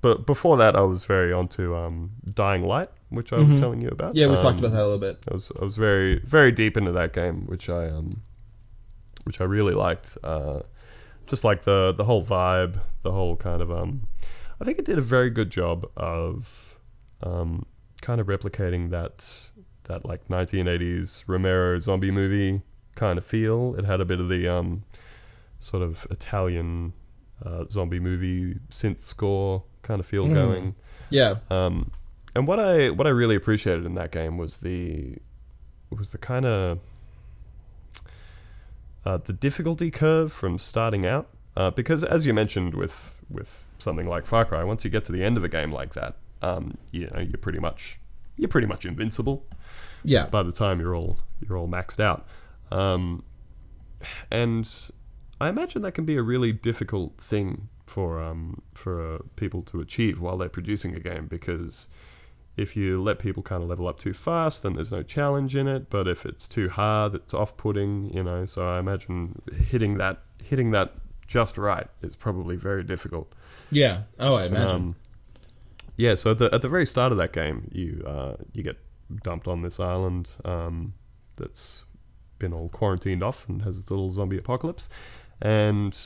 but before that I was very onto um, Dying Light, which I was Mhm. telling you about. Yeah, we Um, talked about that a little bit. I was I was very very deep into that game, which I um, which I really liked. Uh, just like the the whole vibe, the whole kind of um, I think it did a very good job of um, kind of replicating that that like 1980s Romero zombie movie kind of feel. It had a bit of the um, sort of Italian uh, zombie movie synth score kind of feel Mm. going. Yeah. Um, and what I what I really appreciated in that game was the was the kind of uh, the difficulty curve from starting out. Uh, because as you mentioned with with something like Far Cry, once you get to the end of a game like that, um, you know you're pretty much you're pretty much invincible Yeah. by the time you're all you're all maxed out. Um, and I imagine that can be a really difficult thing for um, for uh, people to achieve while they're producing a game because if you let people kind of level up too fast, then there's no challenge in it. But if it's too hard, it's off-putting, you know. So I imagine hitting that hitting that just right is probably very difficult. Yeah. Oh, I imagine. Um, yeah, so at the, at the very start of that game, you uh, you get dumped on this island um, that's been all quarantined off and has its little zombie apocalypse, and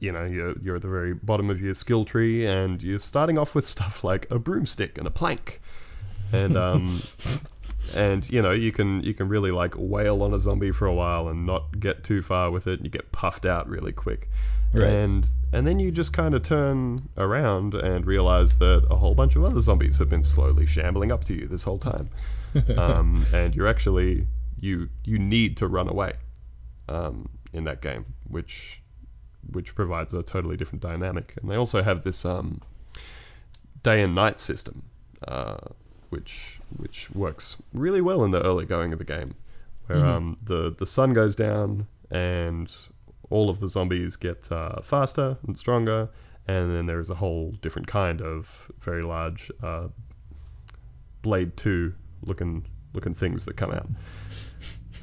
you know you're you're at the very bottom of your skill tree, and you're starting off with stuff like a broomstick and a plank, and um, and you know you can you can really like wail on a zombie for a while and not get too far with it, and you get puffed out really quick. Right. And and then you just kind of turn around and realize that a whole bunch of other zombies have been slowly shambling up to you this whole time. um, and you're actually you you need to run away um, in that game, which which provides a totally different dynamic. And they also have this um, day and night system, uh, which which works really well in the early going of the game, where Mhm. um, the the sun goes down and all of the zombies get uh, faster and stronger, and then there is a whole different kind of very large uh, Blade Two looking looking things that come out.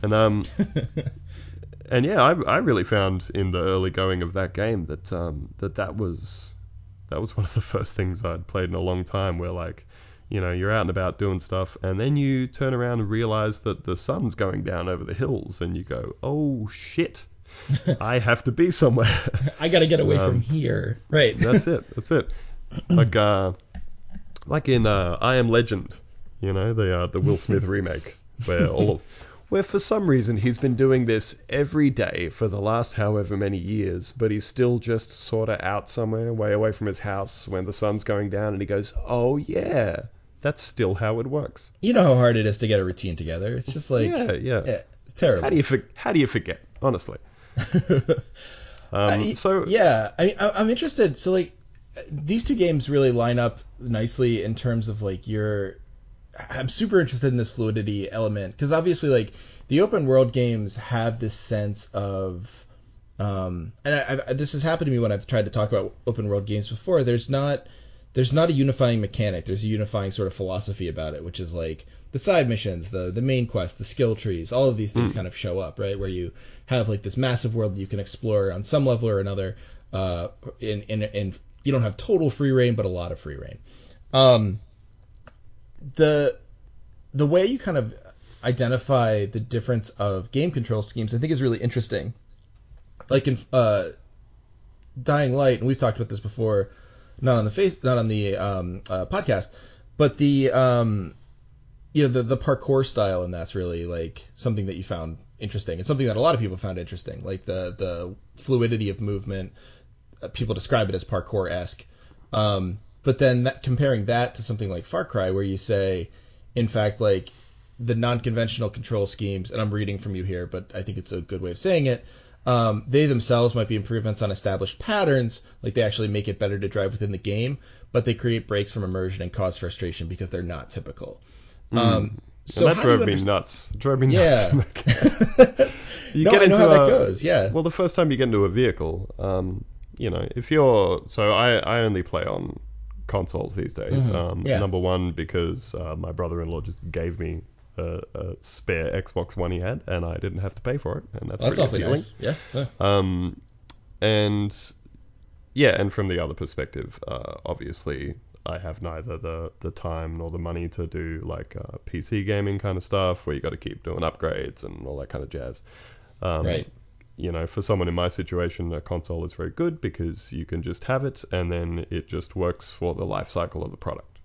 And um and yeah, I I really found in the early going of that game that um that that was that was one of the first things I'd played in a long time where like you know, you're out and about doing stuff, and then you turn around and realize that the sun's going down over the hills, and you go, "Oh shit, I have to be somewhere." I gotta get away Um, from here. Right. That's it. That's it. Like uh, like in uh, I Am Legend, you know, the uh, the Will Smith remake, where all of, where for some reason he's been doing this every day for the last however many years, but he's still just sort of out somewhere, way away from his house when the sun's going down, and he goes, "Oh yeah, that's still how it works." You know how hard it is to get a routine together. It's just like yeah, yeah. yeah, it's terrible. How do you for, how do you forget? Honestly. Um, so yeah, I, I I'm interested. So like, these two games really line up nicely in terms of like your. I'm super interested in this fluidity element because obviously like the open world games have this sense of. Um, and I, I, this has happened to me when I've tried to talk about open world games before. There's not, there's not a unifying mechanic. There's a unifying sort of philosophy about it, which is like the side missions, the the main quest, the skill trees, all of these things kind of show up, right? Where you have like this massive world that you can explore on some level or another. Uh, in in in you don't have total free rein, but a lot of free rein. Um, the the way you kind of identify the difference of game control schemes, I think, is really interesting. Like in uh, Dying Light, and we've talked about this before. not on the face, not on the um, uh, podcast, but the um, you know the the parkour style, and that's really like something that you found interesting, and something that a lot of people found interesting, like the the fluidity of movement. Uh, people describe it as parkour esque. Um, but then that, comparing that to something like Far Cry, where you say, in fact, like the non-conventional control schemes, and I'm reading from you here, but I think it's a good way of saying it. Um, they themselves might be improvements on established patterns, like they actually make it better to drive within the game, but they create breaks from immersion and cause frustration because they're not typical. Um, So that how drove me underst- nuts. It drove me nuts. Yeah. you no, get I know into how that goes. Yeah. Well, the first time you get into a vehicle, um, you know, if you're so I I only play on consoles these days. Mhm. Um, Yeah. Number one because uh, my brother-in-law just gave me a, a spare Xbox One he had, and I didn't have to pay for it, and that's, that's pretty awfully appealing. nice. Yeah. yeah. Um, and yeah, and from the other perspective, uh, obviously, I have neither the the time nor the money to do like uh, PC gaming kind of stuff where you got to keep doing upgrades and all that kind of jazz. Um, Right. You know, for someone in my situation, a console is very good because you can just have it and then it just works for the life cycle of the product.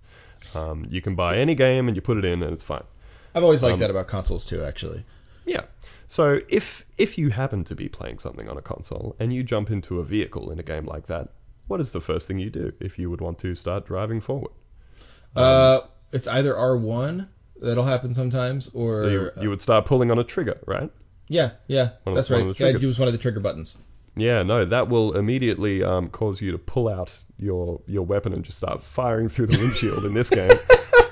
Um, you can buy any game and you put it in and it's fine. I've always liked Um, that about consoles too, actually. Yeah. So if if you happen to be playing something on a console and you jump into a vehicle in a game like that, what is the first thing you do if you would want to start driving forward? Um, uh, it's either R1 that'll happen sometimes, or so you, you would start pulling on a trigger, right? Yeah, yeah, of- that's right. Yeah, triggers. use one of the trigger buttons. Yeah, no, that will immediately um, cause you to pull out your your weapon and just start firing through the windshield in this game.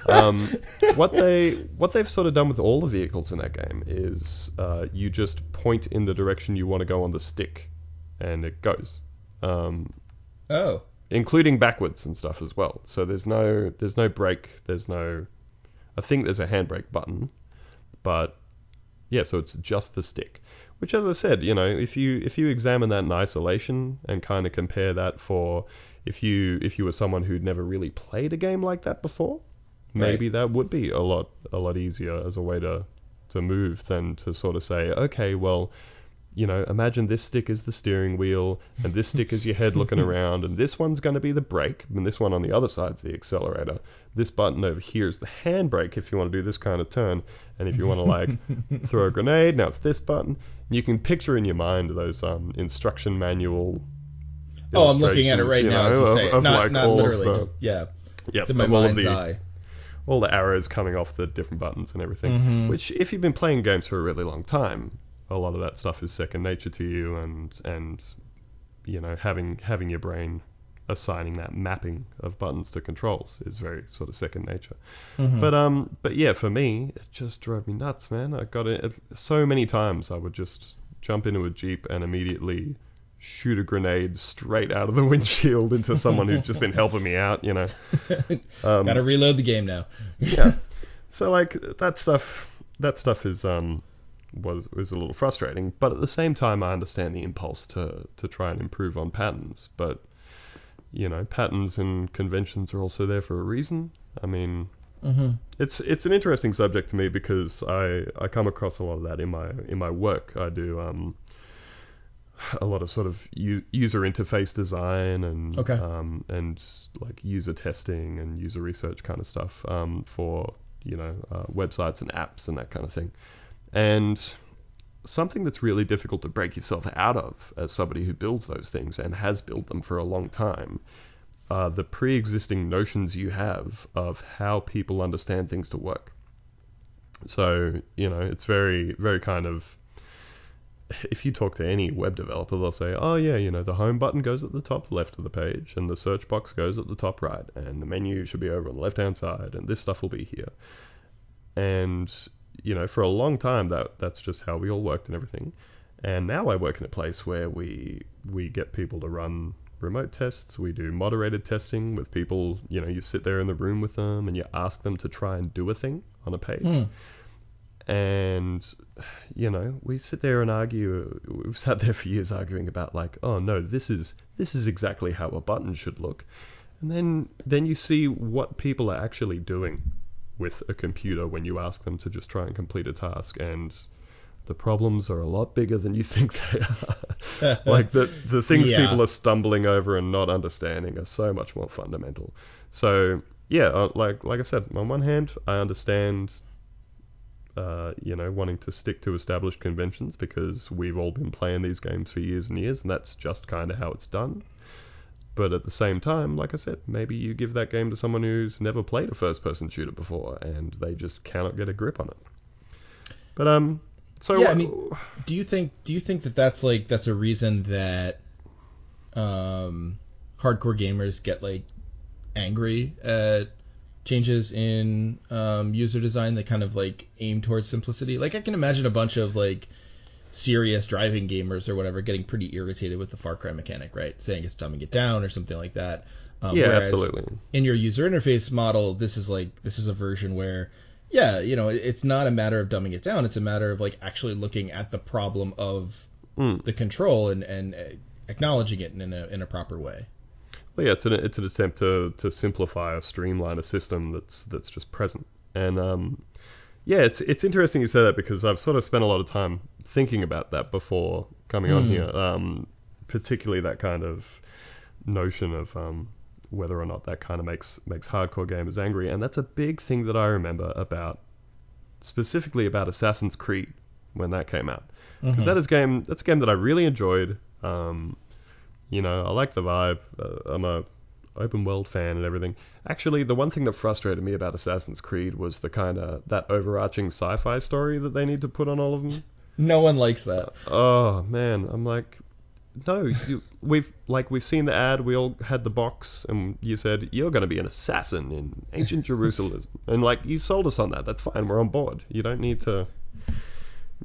Um, what they what they've sort of done with all the vehicles in that game is uh, you just point in the direction you want to go on the stick, and it goes, um, Oh, including backwards and stuff as well. So there's no there's no brake, there's no, I think there's a handbrake button, but yeah, so it's just the stick. Which, as I said, you know, if you if you examine that in isolation and kind of compare that for if you if you were someone who'd never really played a game like that before, maybe that would be a lot a lot easier as a way to to move than to sort of say, okay, well, you know, imagine this stick is the steering wheel and this stick is your head looking around and this one's going to be the brake and this one on the other side's the accelerator. This button over here is the handbrake if you want to do this kind of turn and if you want to like throw a grenade, now it's this button. And you can picture in your mind those um, instruction manual oh, I'm looking at it right you now as know, you of- say it. of, Not, like, not literally, the- just yeah. Yep, It's in my of all of mind's the, eye. all the arrows coming off the different buttons and everything. Mhm. Which, if you've been playing games for a really long time, a lot of that stuff is second nature to you, and and you know having having your brain assigning that mapping of buttons to controls is very sort of second nature. Mhm. But um, but yeah, for me, it just drove me nuts, man. I got it so many times. I would just jump into a jeep and immediately shoot a grenade straight out of the windshield into someone who's just been helping me out, you know. Um, Gotta reload the game now. yeah. So like that stuff, that stuff is um was was a little frustrating, but at the same time, I understand the impulse to to try and improve on patterns. But you know, patterns and conventions are also there for a reason. I mean, hmm it's it's an interesting subject to me because I I come across a lot of that in my in my work. I do um a lot of sort of u- user interface design and Okay. um and like user testing and user research kind of stuff um for you know uh, websites and apps and that kind of thing. And something that's really difficult to break yourself out of as somebody who builds those things and has built them for a long time uh, the pre-existing notions you have of how people understand things to work. So you know, it's very, very kind of. If you talk to any web developer, they'll say, "Oh yeah, you know, the home button goes at the top left of the page, and the search box goes at the top right, and the menu should be over on the left-hand side, and this stuff will be here." And you know, for a long time, that that's just how we all worked and everything. And now I work in a place where we we get people to run remote tests. We do moderated testing with people. You know, you sit there in the room with them and you ask them to try and do a thing on a page. Hmm. And you know, we sit there and argue. We've sat there for years arguing about like, oh no, this is this is exactly how a button should look. And then then you see what people are actually doing with a computer when you ask them to just try and complete a task and the problems are a lot bigger than you think they are. like the the things Yeah. people are stumbling over and not understanding are so much more fundamental. So yeah, uh, like like I said, on one hand, I understand. Uh, you know, wanting to stick to established conventions because we've all been playing these games for years and years, and that's just kind of how it's done. But at the same time, like I said, maybe you give that game to someone who's never played a first-person shooter before, and they just cannot get a grip on it. But um, so Yeah, I mean- do you think do you think that that's like that's a reason that um hardcore gamers get like angry at changes in um, user design that kind of like aim towards simplicity like i can imagine a bunch of like serious driving gamers or whatever getting pretty irritated with the far cry mechanic right saying it's dumbing it down or something like that um, yeah, absolutely. in your user interface model, this is like this is a version where, yeah, you know, it's not a matter of dumbing it down. It's a matter of like actually looking at the problem of Mm. the control and and uh, acknowledging it in a in a proper way. Well, yeah, it's an it's an attempt to to simplify or streamline a system that's that's just present. And um, yeah, it's it's interesting you say that because I've sort of spent a lot of time thinking about that before coming on Hmm. here. Um, particularly that kind of notion of um, whether or not that kind of makes makes hardcore gamers angry, and that's a big thing that I remember about specifically about Assassin's Creed when that came out. Because that is game that's a game that I really enjoyed. Um, you know, I like the vibe. Uh, I'm a open world fan and everything. Actually, the one thing that frustrated me about Assassin's Creed was the kind of that overarching sci-fi story that they need to put on all of them. No one likes that. Oh man, I'm like, no, you, we've like we've seen the ad. We all had the box, and you said you're going to be an assassin in ancient Jerusalem, and like you sold us on that. That's fine. We're on board. You don't need to.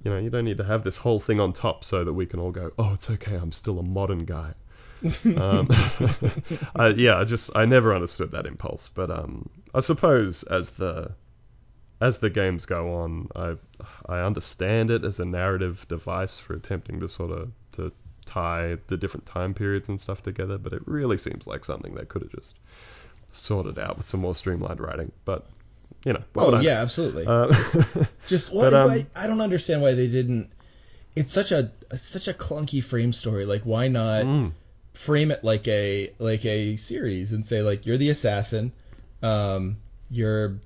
You know, you don't need to have this whole thing on top so that we can all go, oh, it's okay. I'm still a modern guy. um, I, yeah, I just I never understood that impulse, but um, I suppose as the as the games go on, I I understand it as a narrative device for attempting to sort of to tie the different time periods and stuff together, but it really seems like something they could have just sorted out with some more streamlined writing. But you know, what Oh yeah, absolutely. Uh, Just why, but, um, why I don't understand why they didn't. It's such a it's such a clunky frame story. Like why not mm, frame it like a like a series and say like you're the assassin, um, you're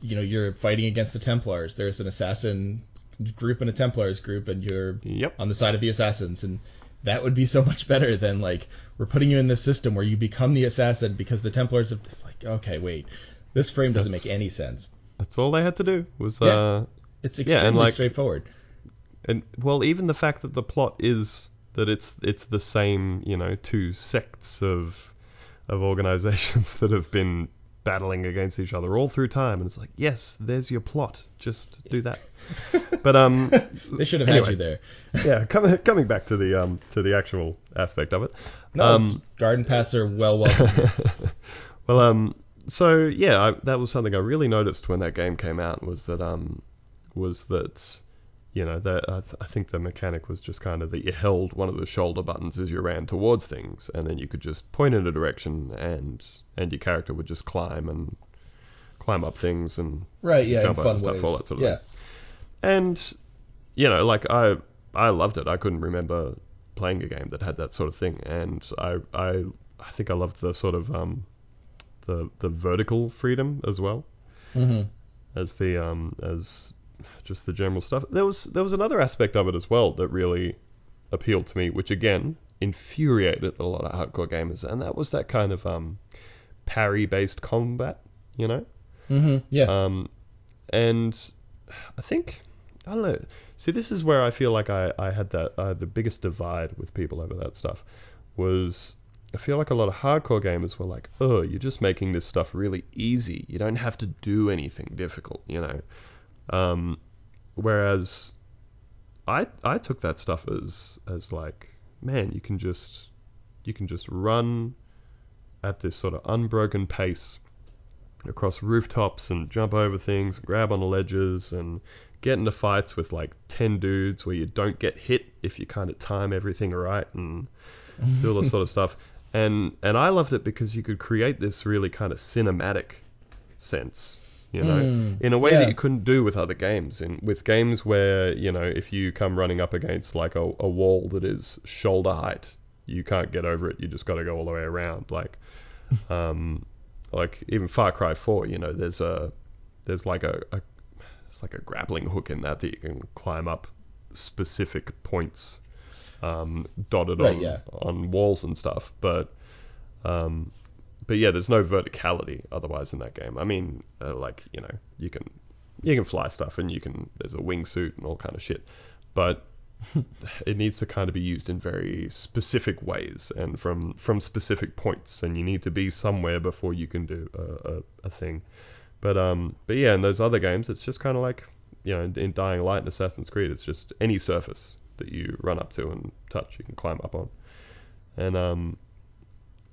you know you're fighting against the Templars. There's an assassin group and a Templars group, and you're yep. on the side of the assassins and. That would be so much better than like we're putting you in this system where you become the assassin because the Templars have it's like okay wait this frame doesn't That's- make any sense. That's all they had to do was Yeah. uh, It's Yeah, extremely and, like- straightforward. and well, even the fact that the plot is that it's it's the same, you know, two sects of of organizations that have been battling against each other all through time, and it's like, yes, there's your plot, just do that. But um, they should have anyway. had you there. yeah, coming coming back to the um to the actual aspect of it. No, um, garden paths are well welcome. well, um, so yeah, I, that was something I really noticed when that game came out was that um, was that you know that I, th- I think the mechanic was just kind of that you held one of the shoulder buttons as you ran towards things, and then you could just point in a direction, and and your character would just climb and climb up things and right, yeah, in Jump over fun stuff, ways. all that sort of yeah. thing. and you know like I I loved it. I couldn't remember playing a game that had that sort of thing, and I I I think I loved the sort of um the the vertical freedom as well hmm as the um as just the general stuff. There was there was another aspect of it as well that really appealed to me, which again infuriated a lot of hardcore gamers, and that was that kind of um parry based combat, you know. hmm Yeah. Um, and I think I don't know. See, this is where I feel like I, I had that I had the biggest divide with people over that stuff. Was I feel like a lot of hardcore gamers were like, "Oh, you're just making this stuff really easy. You don't have to do anything difficult," you know. Um, whereas I I took that stuff as as like, man, you can just you can just run at this sort of unbroken pace across rooftops and jump over things, grab on the ledges, and get into fights with like 10 dudes where you don't get hit if you kind of time everything right and do all this sort of stuff. And and I loved it because you could create this really kind of cinematic sense You know, Mm, in a way yeah. that you couldn't do with other games. In with games where you know if you come running up against like a, a wall that is shoulder height, you can't get over it. You just got to go all the way around. Like, um, like even Far Cry 4. You know, there's a there's like a, a it's like a grappling hook in that that you can climb up specific points um, dotted Right, on yeah. on walls and stuff. But um, but yeah, there's no verticality otherwise in that game. I mean, uh, like you know, you can you can fly stuff and you can there's a wingsuit and all kind of shit, but it needs to kind of be used in very specific ways and from from specific points, and you need to be somewhere before you can do a, a, a thing. But um, but yeah, in those other games, it's just kind of like you know, in, in Dying Light and Assassin's Creed, it's just any surface that you run up to and touch, you can climb up on. And um,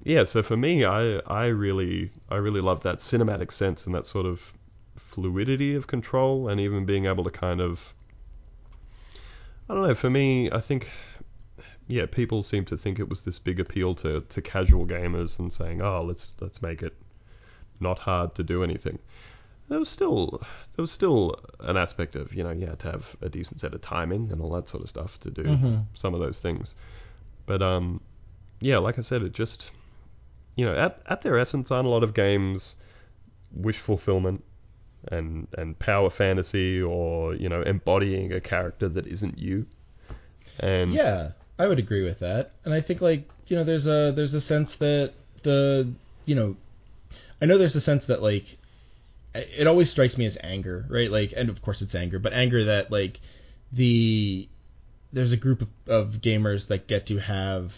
yeah, so for me, I I really I really love that cinematic sense and that sort of fluidity of control, and even being able to kind of I don't know. For me, I think yeah, people seem to think it was this big appeal to, to casual gamers and saying, oh, let's let's make it not hard to do anything. There was still there was still an aspect of you know you had to have a decent set of timing and all that sort of stuff to do Mhm. some of those things. But um, yeah, like I said, it just you know at at their essence, aren't a lot of games wish fulfillment and and power fantasy or you know embodying a character that isn't you. And Yeah, I would agree with that. And I think like, you know, there's a there's a sense that the, you know, I know there's a sense that like it always strikes me as anger, right? Like and of course it's anger, but anger that like the there's a group of, of gamers that get to have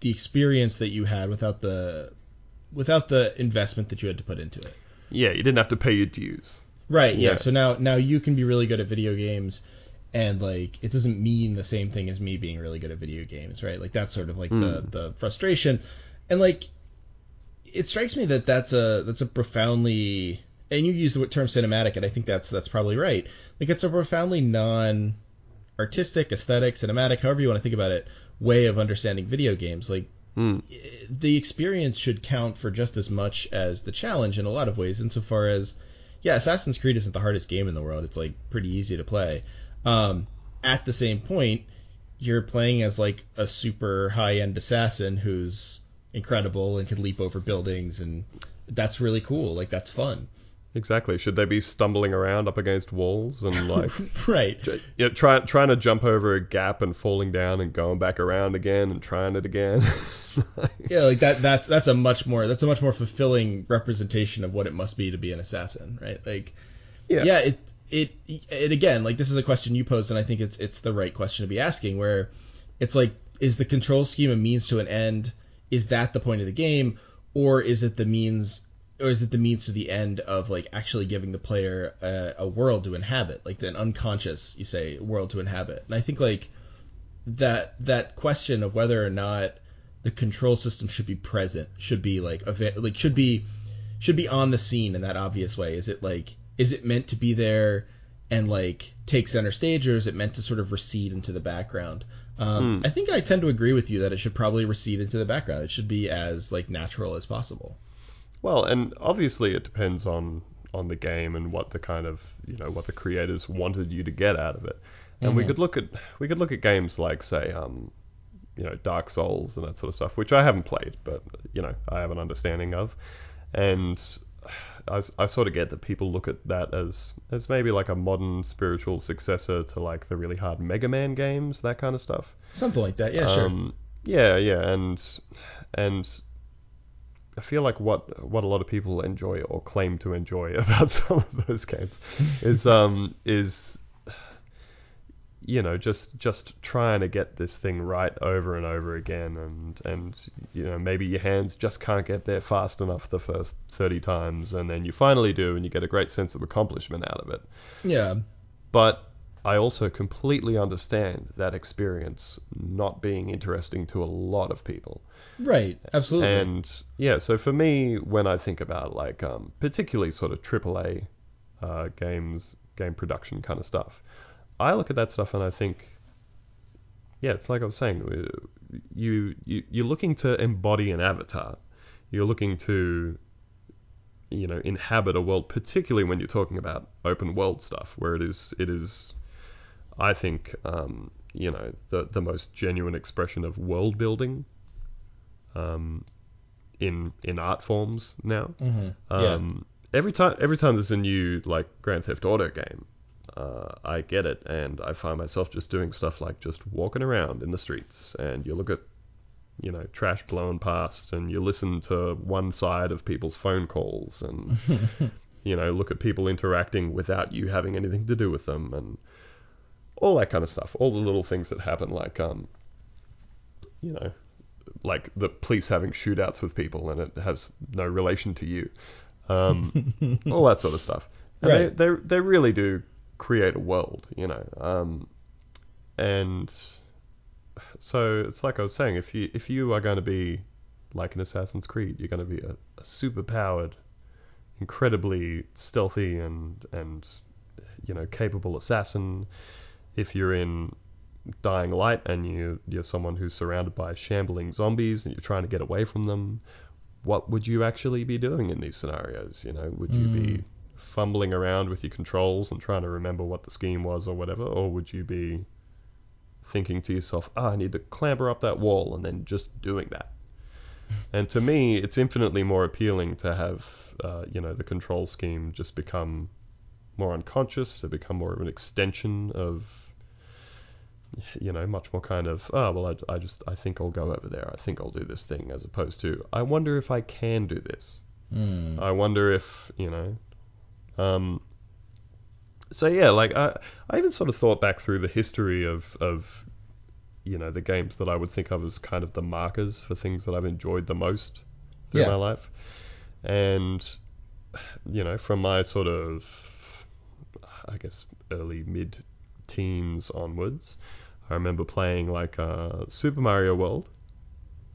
the experience that you had without the without the investment that you had to put into it. Yeah, you didn't have to pay your dues. Right. Yeah. Yeah. So now now you can be really good at video games, and like it doesn't mean the same thing as me being really good at video games, right? Like that's sort of like the Mm. the frustration, and like it strikes me that that's a that's a profoundly and you use the term cinematic, and I think that's that's probably right. Like it's a profoundly non artistic, aesthetic, cinematic, however you want to think about it, way of understanding video games. Like Mm. the experience should count for just as much as the challenge in a lot of ways, insofar as, yeah, Assassin's Creed isn't the hardest game in the world. It's like pretty easy to play. Um, at the same point, you're playing as like a super high end assassin who's incredible and can leap over buildings, and that's really cool. Like that's fun. Exactly. Should they be stumbling around up against walls and like right. j- yeah, try, trying to jump over a gap and falling down and going back around again and trying it again? Yeah, like that. That's that's a much more that's a much more fulfilling representation of what it must be to be an assassin, right? Like, Yeah. yeah, it it it again, like this is a question you posed, and I think it's it's the right question to be asking. Where it's like, is the control scheme a means to an end? Is that the point of the game, or is it the means, or is it the means to the end of like actually giving the player a, a world to inhabit, like an unconscious, you say, world to inhabit? And I think like that that question of whether or not the control system should be present should be like ava- like should be should be on the scene in that obvious way. Is it like is it meant to be there and like take center stage or is it meant to sort of recede into the background? Um, Hmm. i think i tend to agree with you that it should probably recede into the background. It should be as like natural as possible Well, and obviously it depends on on the game and what the kind of you know what the creators wanted you to get out of it. And we Mhm. could look at we could look at games like say um you know Dark Souls and that sort of stuff, which I haven't played, but you know I have an understanding of, and I, I sort of get that people look at that as as maybe like a modern spiritual successor to like the really hard Mega Man games, that kind of stuff. something like that yeah sure Um, yeah, yeah, and and I feel like what what a lot of people enjoy or claim to enjoy about some of those games is um is you know just just trying to get this thing right over and over again and and you know maybe your hands just can't get there fast enough the first 30 times and then you finally do and you get a great sense of accomplishment out of it yeah but I also completely understand that experience not being interesting to a lot of people. Right absolutely And yeah, so for me, when I think about like um, particularly sort of AAA uh, games, game production kind of stuff, I look at that stuff and I think, yeah, it's like I was saying, uh, you, you you're looking to embody an avatar. You're looking to you know inhabit a world, particularly when you're talking about open world stuff, where it is it is, I think, um, you know, the the most genuine expression of world building. Um, in in art forms now. Mm-hmm. Um, Every time every time there's a new like Grand Theft Auto game, uh, I get it, and I find myself just doing stuff like just walking around in the streets, and you look at you know trash blown past, and you listen to one side of people's phone calls, and you know look at people interacting without you having anything to do with them, and all that kind of stuff. All the little things that happen, like um, you know, like the police having shootouts with people, and it has no relation to you. Um, all that sort of stuff. And Right. they, they they really do create a world, you know. Um, and so it's like I was saying, if you if you are going to be like an Assassin's Creed, you're going to be a, a super powered, incredibly stealthy and and you know capable assassin. If you're in Dying Light and you you're someone who's surrounded by shambling zombies and you're trying to get away from them, what would you actually be doing in these scenarios? You know, would you be fumbling around with your controls and trying to remember what the scheme was or whatever, or would you be thinking to yourself, "Ah, I need to clamber up that wall," and then just doing that? And to me, it's infinitely more appealing to have, uh, you know, the control scheme just become more unconscious, to become more of an extension of, you know, much more kind of, oh, well, I, I just, I think I'll go over there. I think I'll do this thing, as opposed to, I wonder if I can do this. Mm. I wonder if, you know, um, so yeah, like I, I even sort of thought back through the history of, of, you know, the games that I would think of as kind of the markers for things that I've enjoyed the most through Yeah. my life, and you know, from my sort of, I guess, early mid teens onwards, I remember playing like uh, Super Mario World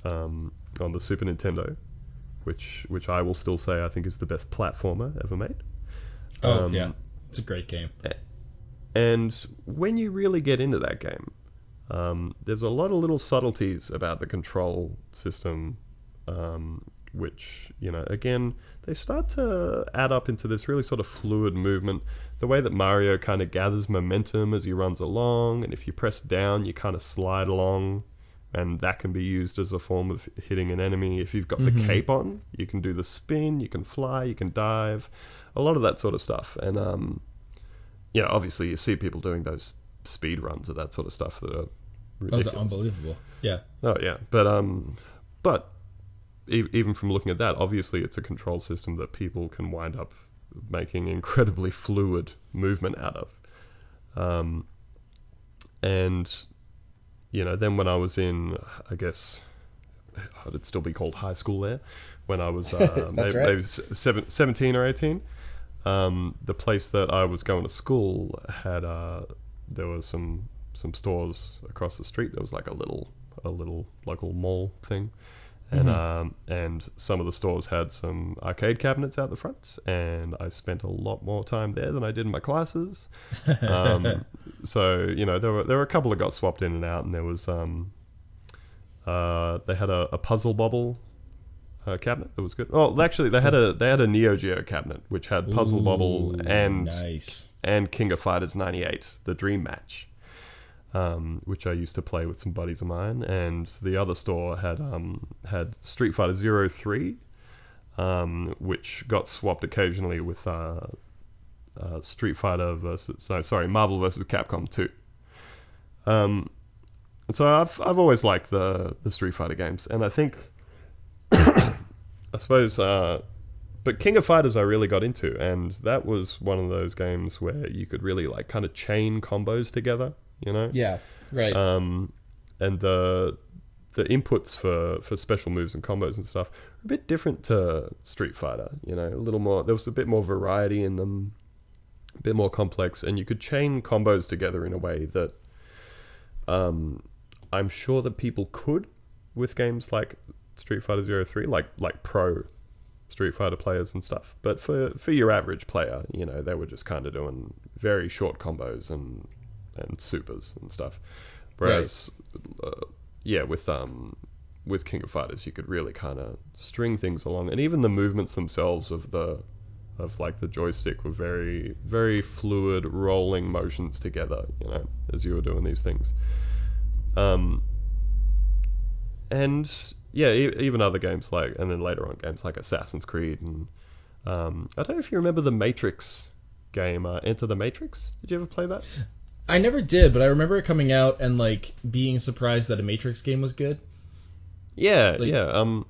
um, on the Super Nintendo, which which I will still say I think is the best platformer ever made. Oh Um, yeah, it's a great game. And when you really get into that game, um, there's a lot of little subtleties about the control system, um, which, you know, again, they start to add up into this really sort of fluid movement. The way that Mario kind of gathers momentum as he runs along, and if you press down, you kind of slide along, and that can be used as a form of hitting an enemy. If you've got Mhm. the cape on, you can do the spin, you can fly, you can dive, a lot of that sort of stuff. And um, yeah, obviously you see people doing those speed runs of that sort of stuff that are Oh, ridiculous. the unbelievable. Yeah. Oh yeah, but um, but e- even from looking at that, obviously it's a control system that people can wind up making incredibly fluid movement out of. Um, and you know, then when I was in, I guess it'd still be called high school there, when I was uh, maybe, right. maybe seven, 17 or 18. Um, the place that I was going to school had uh, there was some some stores across the street. There was like a little a little local mall thing, and Mhm. um, and some of the stores had some arcade cabinets out the front, and I spent a lot more time there than I did in my classes. Um, so you know there were there were a couple that got swapped in and out, and there was um, uh, they had a, a puzzle bobble uh, cabinet that was good. Oh, actually they had a they had a Neo Geo cabinet which had puzzle bobble Ooh, and nice. and King of Fighters 98, the Dream Match, um, which I used to play with some buddies of mine. And the other store had um, had Street Fighter 03, um, which got swapped occasionally with uh, uh, Street Fighter versus no, sorry, Marvel versus Capcom 2. Um, so I've I've always liked the the Street Fighter games, and I think I suppose. Uh, but King of Fighters I really got into, and that was one of those games where you could really like kind of chain combos together, you know. Yeah. Right. Um, and the the inputs for for special moves and combos and stuff are a bit different to Street Fighter. You know, a little more. There was a bit more variety in them, a bit more complex, and you could chain combos together in a way that um, I'm sure that people could with games like Street Fighter 03, like like pro Street Fighter players and stuff. But for for your average player, you know, they were just kind of doing very short combos and and supers and stuff. Whereas, uh, yeah, with um with King of Fighters, you could really kind of string things along, and even the movements themselves of the of like the joystick were very very fluid, rolling motions together. You know, as you were doing these things. Um, and yeah, e- even other games like, and then later on games like Assassin's Creed, and um, I don't know if you remember the Matrix game, uh, Enter the Matrix. Did you ever play that? I never did, but I remember it coming out and like being surprised that a Matrix game was good. Yeah, Like- yeah. Um,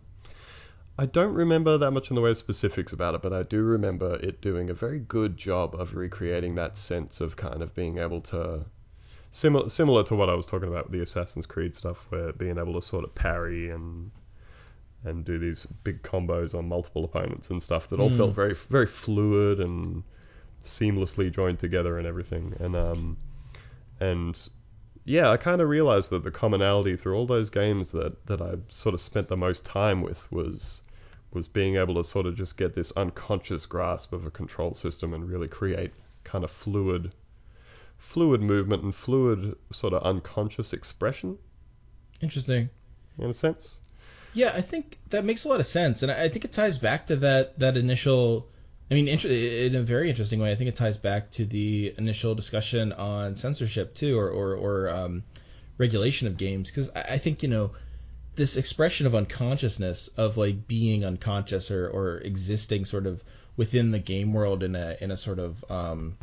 I don't remember that much in the way of specifics about it, but I do remember it doing a very good job of recreating that sense of kind of being able to similar similar to what I was talking about with the Assassin's Creed stuff, where being able to sort of parry and and do these big combos on multiple opponents and stuff that all Mm. felt very very fluid and seamlessly joined together and everything. And um and yeah, I kind of realized that the commonality through all those games that that I sort of spent the most time with was was being able to sort of just get this unconscious grasp of a control system and really create kind of fluid fluid movement and fluid sort of unconscious expression Interesting. in a sense. Yeah, I think that makes a lot of sense, and I I think it ties back to that that initial. I mean, in a very interesting way. I think it ties back to the initial discussion on censorship too, or or, or um, regulation of games, because I, think you know this expression of unconsciousness of like being unconscious or, or existing sort of within the game world in a in a sort of um,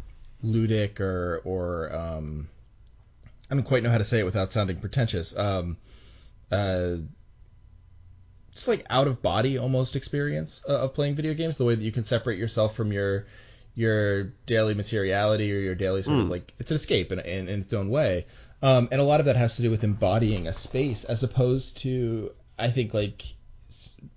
ludic or or um, I don't quite know how to say it without sounding pretentious. Um, uh, it's like out of body almost experience uh, of playing video games. The way that you can separate yourself from your your daily materiality or your daily sort of Mm. like it's an escape in, in, in its own way. Um, and a lot of that has to do with embodying a space as opposed to I think like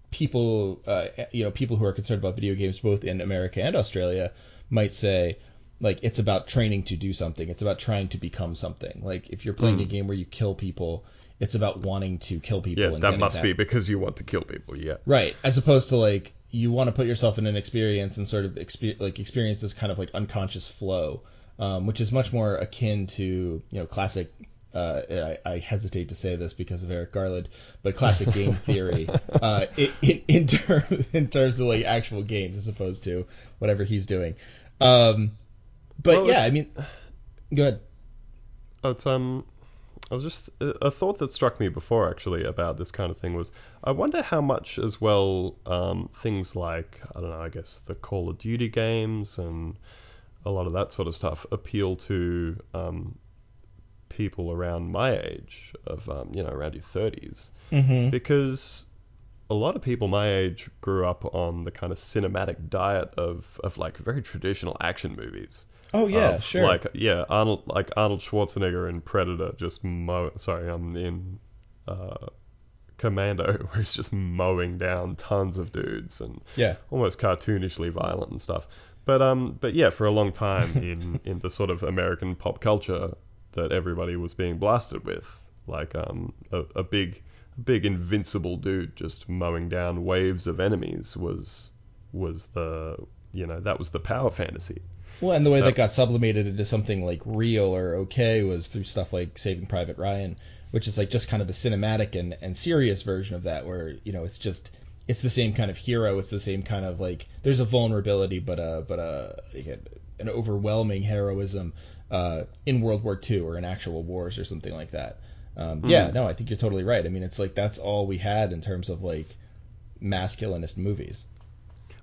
people uh, you know people who are concerned about video games both in America and Australia might say like it's about training to do something. It's about trying to become something. Like if you're playing Mm. a game where you kill people, it's about wanting to kill people. Yeah, that must be because you want to kill people. Yeah. Right, as opposed to like you want to put yourself in an experience and sort of expe- like experience this kind of like unconscious flow, um, which is much more akin to you know classic. Uh, I, I hesitate to say this because of Eric Garland, but classic game theory uh, in, in, in, terms in terms of like actual games as opposed to whatever he's doing. Um, but Well, yeah, I mean, good. It's um, I was just a thought that struck me before actually about this kind of thing was I wonder how much as well um, things like I don't know I guess the Call of Duty games and a lot of that sort of stuff appeal to um, people around my age of um, you know around your 30s Mm-hmm. because a lot of people my age grew up on the kind of cinematic diet of, of like very traditional action movies. Oh yeah, sure. Like yeah, Arnold like Arnold Schwarzenegger in Predator just mow sorry, I'm in uh, Commando where he's just mowing down tons of dudes and yeah. almost cartoonishly violent and stuff. But um, but yeah, for a long time in in the sort of American pop culture that everybody was being blasted with, like um, a, a big big invincible dude just mowing down waves of enemies was was the you know that was the power fantasy. Well, and the way That- that got sublimated into something like real or okay was through stuff like Saving Private Ryan, which is like just kind of the cinematic and, and serious version of that, where you know it's just it's the same kind of hero, it's the same kind of like there's a vulnerability, but a but a an overwhelming heroism uh, in World War II or in actual wars or something like that. Um, Yeah, Mm. no, I think you're totally right. I mean, it's like that's all we had in terms of like masculinist movies.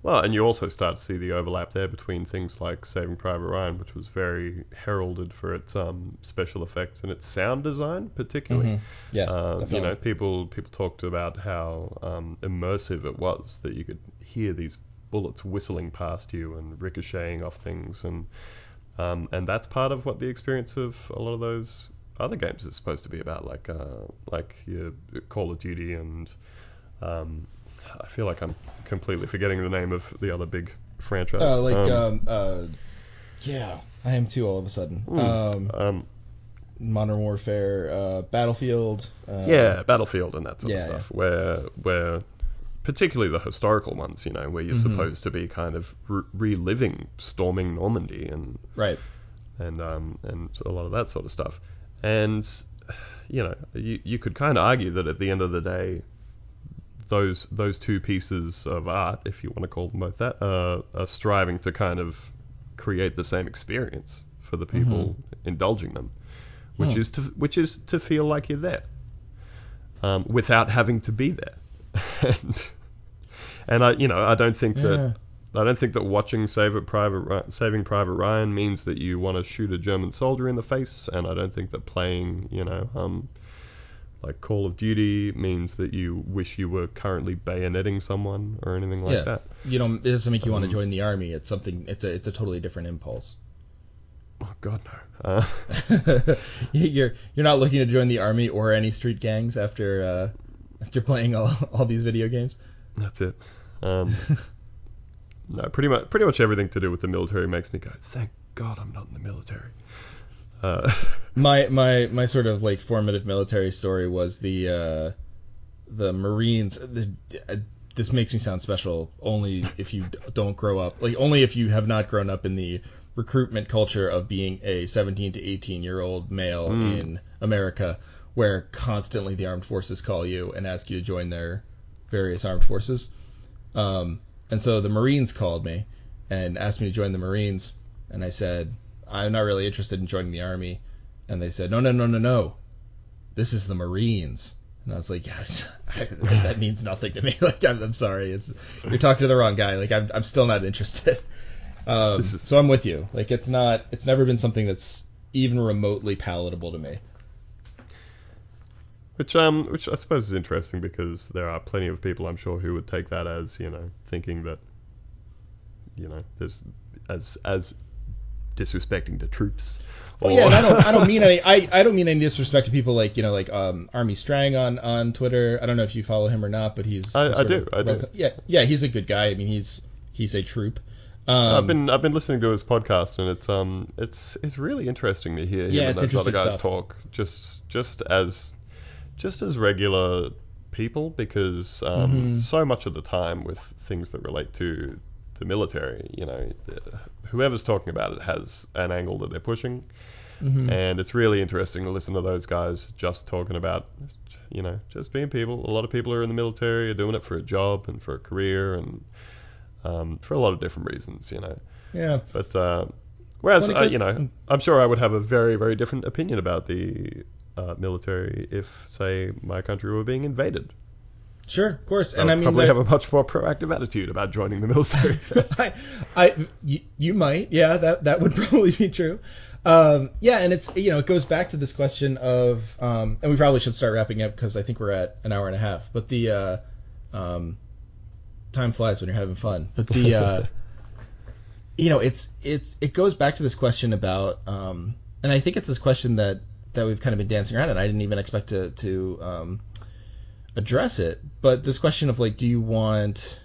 Well, and you also start to see the overlap there between things like Saving Private Ryan, which was very heralded for its um, special effects and its sound design, particularly. Mhm. Yes, Uh, you know, people people talked about how um, immersive it was that you could hear these bullets whistling past you and ricocheting off things, and um, and that's part of what the experience of a lot of those other games is supposed to be about, like uh, like your Call of Duty and um, I feel like I'm completely forgetting the name of the other big franchise. Uh, like Um, um, uh, yeah, I am too. All of a sudden, hmm, um, um, Modern Warfare, uh, Battlefield. Uh, yeah, Battlefield and that sort yeah, of stuff, where where particularly the historical ones, you know, where you're Mhm. supposed to be kind of re- reliving storming Normandy and right. and um, and a lot of that sort of stuff. And you know, you you could kind of argue that at the end of the day, those those two pieces of art, if you want to call them both that, uh, are striving to kind of create the same experience for the people indulging them, which Hmm. is to which is to feel like you're there, um, without having to be there. and and I you know I don't think Yeah. that I don't think that watching Private Ri- Saving Private Ryan means that you want to shoot a German soldier in the face, and I don't think that playing you know um, like Call of Duty means that you wish you were currently bayoneting someone or anything like Yeah. that. You know, it doesn't make you want to Um, join the army. It's something. It's a. It's a totally different impulse. Oh God no. Uh, you're you're not looking to join the army or any street gangs after uh, after playing all, all these video games. that's it. Um, no, pretty much pretty much everything to do with the military makes me go, thank God I'm not in the military. Uh, my my my sort of like formative military story was the uh, the Marines. The, uh, this makes me sound special only if you don't grow up, like only if you have not grown up in the recruitment culture of being a 17 to 18 year old male Mm. in America, where constantly the armed forces call you and ask you to join their various armed forces. Um, and so the Marines called me and asked me to join the Marines, and I said I'm not really interested in joining the army. And they said, no, no, no, no, no. This is the Marines. And I was like, yes, that means nothing to me. Like, I'm, I'm sorry. It's you're talking to the wrong guy. Like, I'm, I'm still not interested. Um, is- so I'm with you. Like, it's not. It's never been something that's even remotely palatable to me. Which um, which I suppose is interesting because there are plenty of people I'm sure who would take that as you know thinking that, you know, there's as as disrespecting the troops. Oh yeah, I don't. I don't mean any. I, I don't mean any disrespect to people like you know like um Army Strang on on Twitter. I don't know if you follow him or not, but he's. I- a I do, of I do. Yeah, yeah, he's a good guy. I mean, he's he's a troop. Um, I've been I've been listening to his podcast and it's um it's it's really interesting to hear him Yeah, and those other guys stuff. talk just just as just as regular people because um, Mhm. so much of the time with things that relate to the military, you know, the- whoever's talking about it has an angle that they're pushing, mhm. and it's really interesting to listen to those guys just talking about, you know, just being people. A lot of people are in the military, are doing it for a job and for a career and um, for a lot of different reasons, you know. yeah. But uh, whereas Well, uh, you know, I'm sure I would have a very very different opinion about the uh, military if, say, my country were being invaded. Sure, of course. And would I mean, probably have a much more proactive attitude about joining the military. I, I, you, you might, yeah, that that would probably be true. Um, yeah, and it's you know it goes back to this question of, um, and we probably should start wrapping up because I think we're at an hour and a half. But the uh, um, time flies when you're having fun. But the uh, you know it's it's it goes back to this question about, um, and I think it's this question that that we've kind of been dancing around, and I didn't even expect to to um, address it. But this question of like, do you want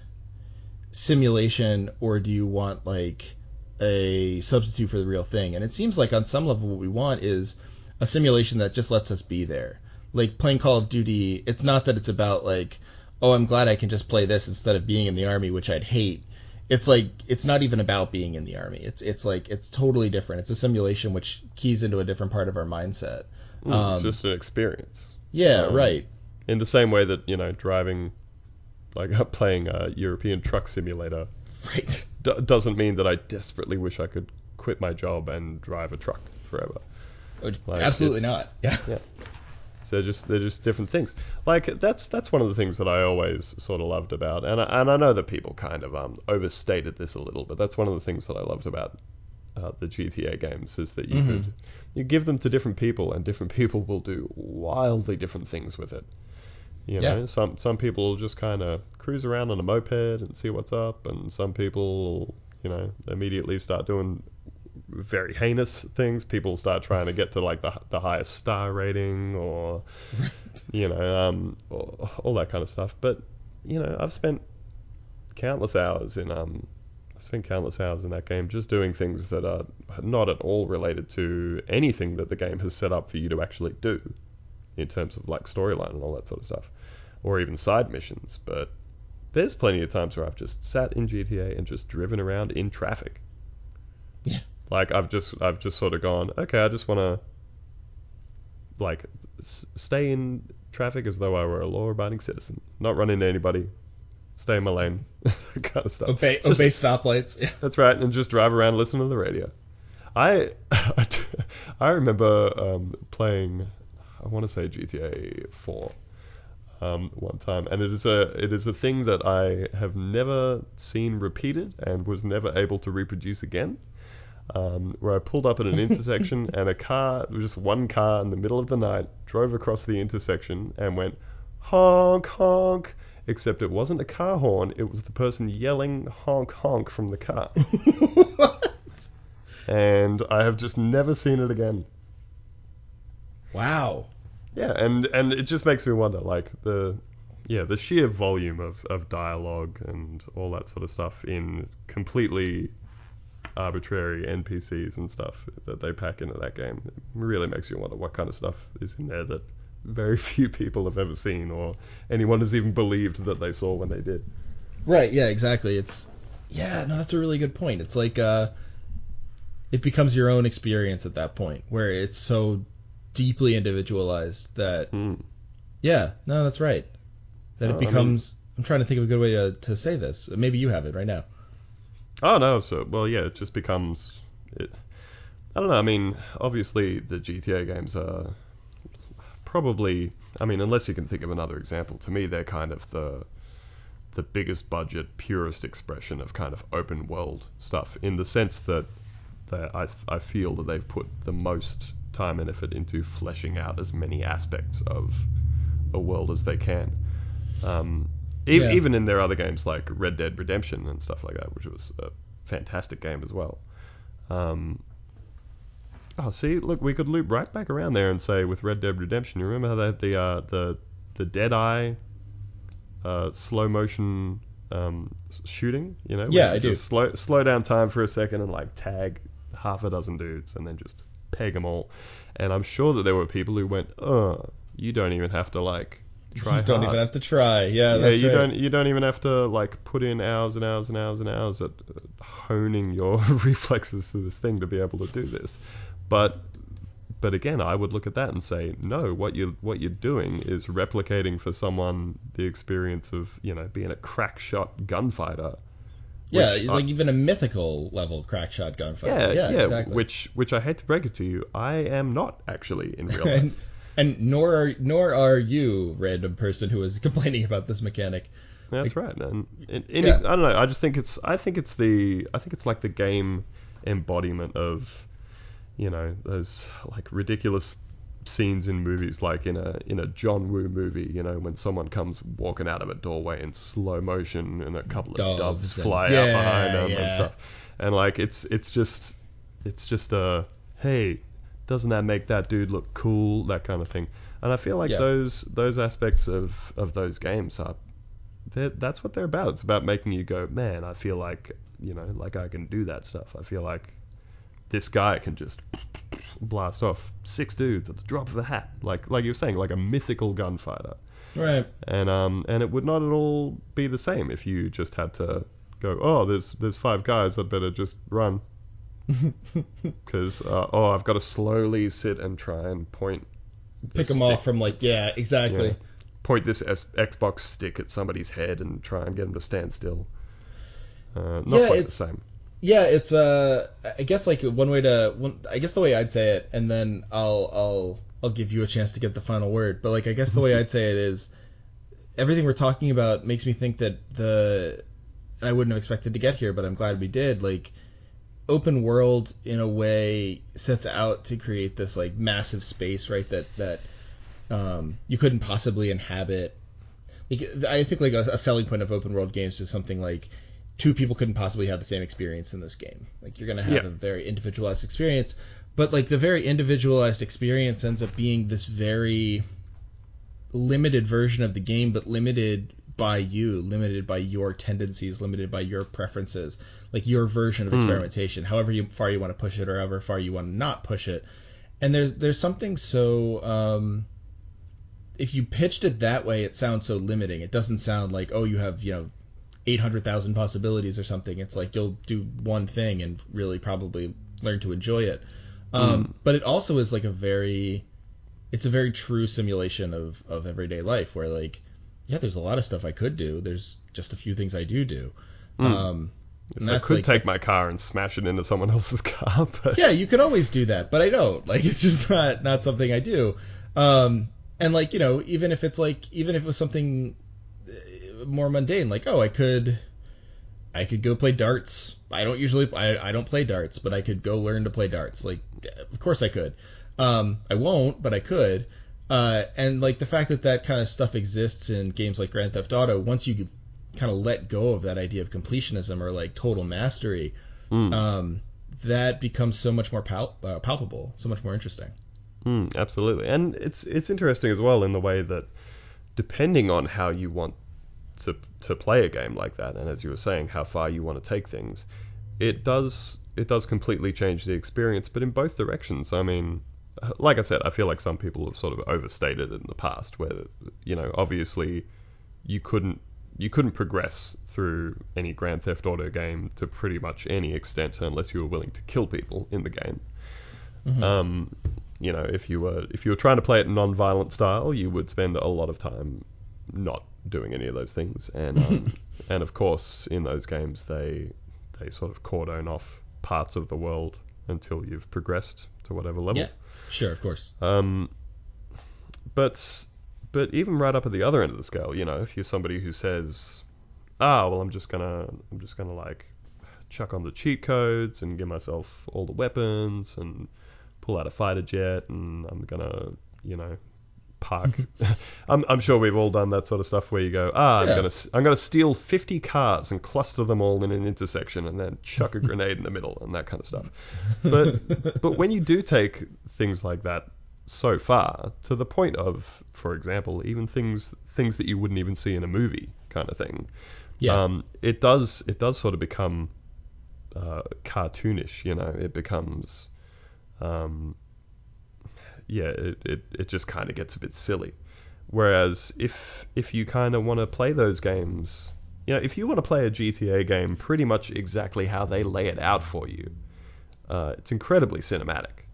simulation or do you want like a substitute for the real thing? And it seems like on some level what we want is a simulation that just lets us be there. Like playing Call of Duty, it's not that it's about like, oh, I'm glad I can just play this instead of being in the army, which I'd hate. It's like it's not even about being in the army. It's it's like it's totally different. It's a simulation which keys into a different part of our mindset. Mm, Um, it's just an experience. Yeah, um, right. In the same way that you know, driving, like playing a European Truck Simulator, Right. d- doesn't mean that I desperately wish I could quit my job and drive a truck forever. Like, Absolutely not. Yeah. Yeah. So they're just they're just different things. Like that's that's one of the things that I always sort of loved about, and I, and I know that people kind of um overstated this a little, but that's one of the things that I loved about uh, the GTA games is that you Mhm. could you give them to different people, and different people will do wildly different things with it. You know, some some people will just kind of cruise around on a moped and see what's up, and some people, you know, immediately start doing very heinous things. People start trying to get to like the the highest star rating, or you know, um, or, all that kind of stuff. But you know, I've spent countless hours in um, I've spent countless hours in that game just doing things that are not at all related to anything that the game has set up for you to actually do, in terms of like storyline and all that sort of stuff, or even side missions. But there's plenty of times where I've just sat in GTA and just driven around in traffic. Yeah. Like I've just I've just sort of gone, okay, I just want to like s- stay in traffic as though I were a law-abiding citizen, not run into anybody, stay in my lane, kind of stuff. Obey, Just- obey stoplights. Yeah. That's right, and just drive around, listen to the radio. I I remember um, playing, I want to say GTA 4 um, one time, and it is a it is a thing that I have never seen repeated and was never able to reproduce again. Um, where I pulled up at an intersection and a car, just one car in the middle of the night, drove across the intersection and went honk honk. Except it wasn't a car horn; it was the person yelling honk honk from the car and I have just never seen it again. wow. Yeah, and and it just makes me wonder, like the yeah the sheer volume of of dialogue and all that sort of stuff in completely arbitrary NPCs and stuff that they pack into that game. It really makes you wonder what kind of stuff is in there that very few people have ever seen or anyone has even believed that they saw when they did. Right. Yeah. Exactly. It's yeah. No, that's a really good point. It's like uh, it becomes your own experience at that point, where it's so deeply individualized that Hmm. yeah. No, that's right. That No, it becomes. I'm trying to think of a good way to, to say this. Maybe you have it right now. Oh no, so well yeah, it just becomes it I don't know, I mean, obviously the GTA games are probably I mean, unless you can think of another example, to me they're kind of the the biggest budget, purest expression of kind of open world stuff in the sense that that I I feel that they've put the most time and effort into fleshing out as many aspects of a world as they can. Um, e- Yeah. Even in their other games like Red Dead Redemption and stuff like that, which was a fantastic game as well. Um, oh, see, look, we could loop right back around there and say with Red Dead Redemption, you remember how they had the uh, the the Dead Eye uh, slow motion um, shooting? You know, Yeah, I do. just Slow slow down time for a second and like tag half a dozen dudes and then just peg them all. And I'm sure that there were people who went, "Oh, you don't even have to like try you don't hard." even have to try. Yeah. yeah, that's you right. don't you don't even have to like put in hours and hours and hours and hours at uh, honing your reflexes to this thing to be able to do this. But but again, I would look at that and say, no, what you what you're doing is replicating for someone the experience of you know being a crack shot gunfighter. Yeah, which like even a mythical level crack shot gunfighter. yeah, yeah, yeah, exactly. which which I hate to break it to you, I am not actually in real life. and, and nor are nor are you, random person who is complaining about this mechanic. That's right. And in, in Yeah. I don't know. I just think it's. I think it's the. I think it's like the game embodiment of, you know, those like ridiculous scenes in movies, like in a in a John Woo movie. You know, when someone comes walking out of a doorway in slow motion and a couple of doves, Doves and- fly out yeah, behind them and stuff. And like it's it's just it's just a hey, doesn't that make that dude look cool? That kind of thing. And I feel like Yeah. those those aspects of of those games are that's what they're about. It's about making you go, man, I feel like, you know, like I can do that stuff. I feel like this guy can just blast off six dudes at the drop of a hat, like like you were saying, like a mythical gunfighter. Right. And um and it would not at all be the same if you just had to go, oh, there's there's five guys, I'd better just run because uh, oh, I've got to slowly sit and try and point. Pick them stick off from like yeah, exactly. yeah. Point this S- Xbox stick at somebody's head and try and get them to stand still. Uh, not Yeah, quite the same. Yeah, it's uh, I guess like one way to, one, I guess the way I'd say it, and then I'll I'll I'll give you a chance to get the final word. But like I guess the way I'd say it is, everything we're talking about makes me think that the, and I wouldn't have expected to get here, but I'm glad we did. Like, open world in a way sets out to create this like massive space, right? That that um, you couldn't possibly inhabit. Like, I think like a, a selling point of open world games is something like two people couldn't possibly have the same experience in this game. Like you're gonna have Yeah. a very individualized experience, but like the very individualized experience ends up being this very limited version of the game, but limited by you, limited by your tendencies, limited by your preferences, like your version of Hmm. experimentation, however you, far you want to push it or however far you want to not push it. And there's there's something so um, if you pitched it that way, it sounds so limiting. It doesn't sound like oh you have you know eight hundred thousand possibilities or something. It's like you'll do one thing and really probably learn to enjoy it. Um, But it also is like a very it's a very true simulation of of everyday life where like yeah, there's a lot of stuff I could do. There's just a few things I do do. Mm. Um, So I could like- take my car and smash it into someone else's car, but yeah, you could always do that, but I don't. Like it's just not not something I do. Um, and like you know, even if it's like even if it was something more mundane, like oh, I could I could go play darts. I don't usually I, I don't play darts, but I could go learn to play darts. Like of course I could. Um, I won't, but I could. Uh, and like the fact that that kind of stuff exists in games like Grand Theft Auto, once you kind of let go of that idea of completionism or like total mastery, Mm. um, that becomes so much more pal- uh, palpable, so much more interesting. Mm, absolutely, and it's it's interesting as well in the way that depending on how you want to to play a game like that, and as you were saying, how far you want to take things, it does it does completely change the experience, but in both directions. I mean, like I said, I feel like some people have sort of overstated it in the past, where you know, obviously, you couldn't you couldn't progress through any Grand Theft Auto game to pretty much any extent unless you were willing to kill people in the game. Mhm. Um, you know, if you were if you were trying to play it non-violent style, you would spend a lot of time not doing any of those things, and um, and of course in those games they they sort of cordon off parts of the world until you've progressed to whatever level. Yeah. Sure, of course. Um, but but even right up at the other end of the scale, you know, if you're somebody who says, ah, well, I'm just gonna I'm just gonna like chuck on the cheat codes and give myself all the weapons and pull out a fighter jet and I'm gonna you know park. I'm I'm sure we've all done that sort of stuff where you go, ah, I'm Yeah. gonna I'm gonna steal 50 cars and cluster them all in an intersection and then chuck a grenade in the middle and that kind of stuff. But but when you do take things like that so far to the point of, for example, even things things that you wouldn't even see in a movie kind of thing, yeah. um, it does it does sort of become uh, cartoonish. You know, it becomes um, yeah, it, it, it just kind of gets a bit silly. Whereas if if you kind of want to play those games, you know, if you want to play a GTA game pretty much exactly how they lay it out for you, uh, it's incredibly cinematic.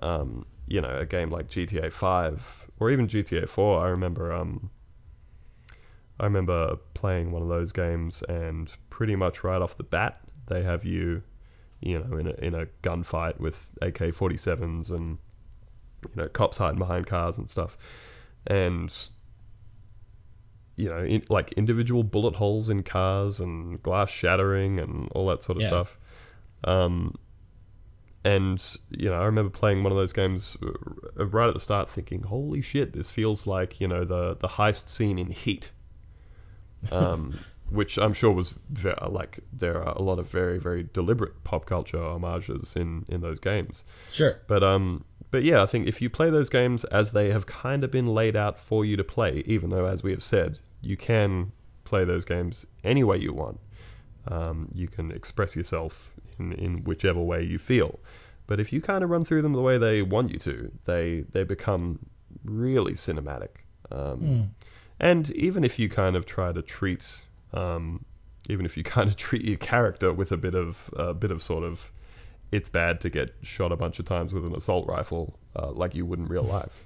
Um, you know, a game like GTA 5 or even GTA 4, I remember um, I remember playing one of those games and pretty much right off the bat they have you you know in a in a gunfight with AK-47s and you know cops hiding behind cars and stuff and you know in, like individual bullet holes in cars and glass shattering and all that sort of Yeah. stuff um and you know I remember playing one of those games uh, right at the start thinking holy shit this feels like you know the the heist scene in Heat um, which I'm sure was ve- like there are a lot of very very deliberate pop culture homages in in those games. Sure. But um, but yeah, I think if you play those games as they have kind of been laid out for you to play, even though as we have said, you can play those games any way you want. Um, you can express yourself in in whichever way you feel. But if you kind of run through them the way they want you to, they they become really cinematic. Um, Mm. and even if you kind of try to treat, um, even if you kind of treat your character with a bit of a bit of sort of, it's bad to get shot a bunch of times with an assault rifle, uh, like you would in real life.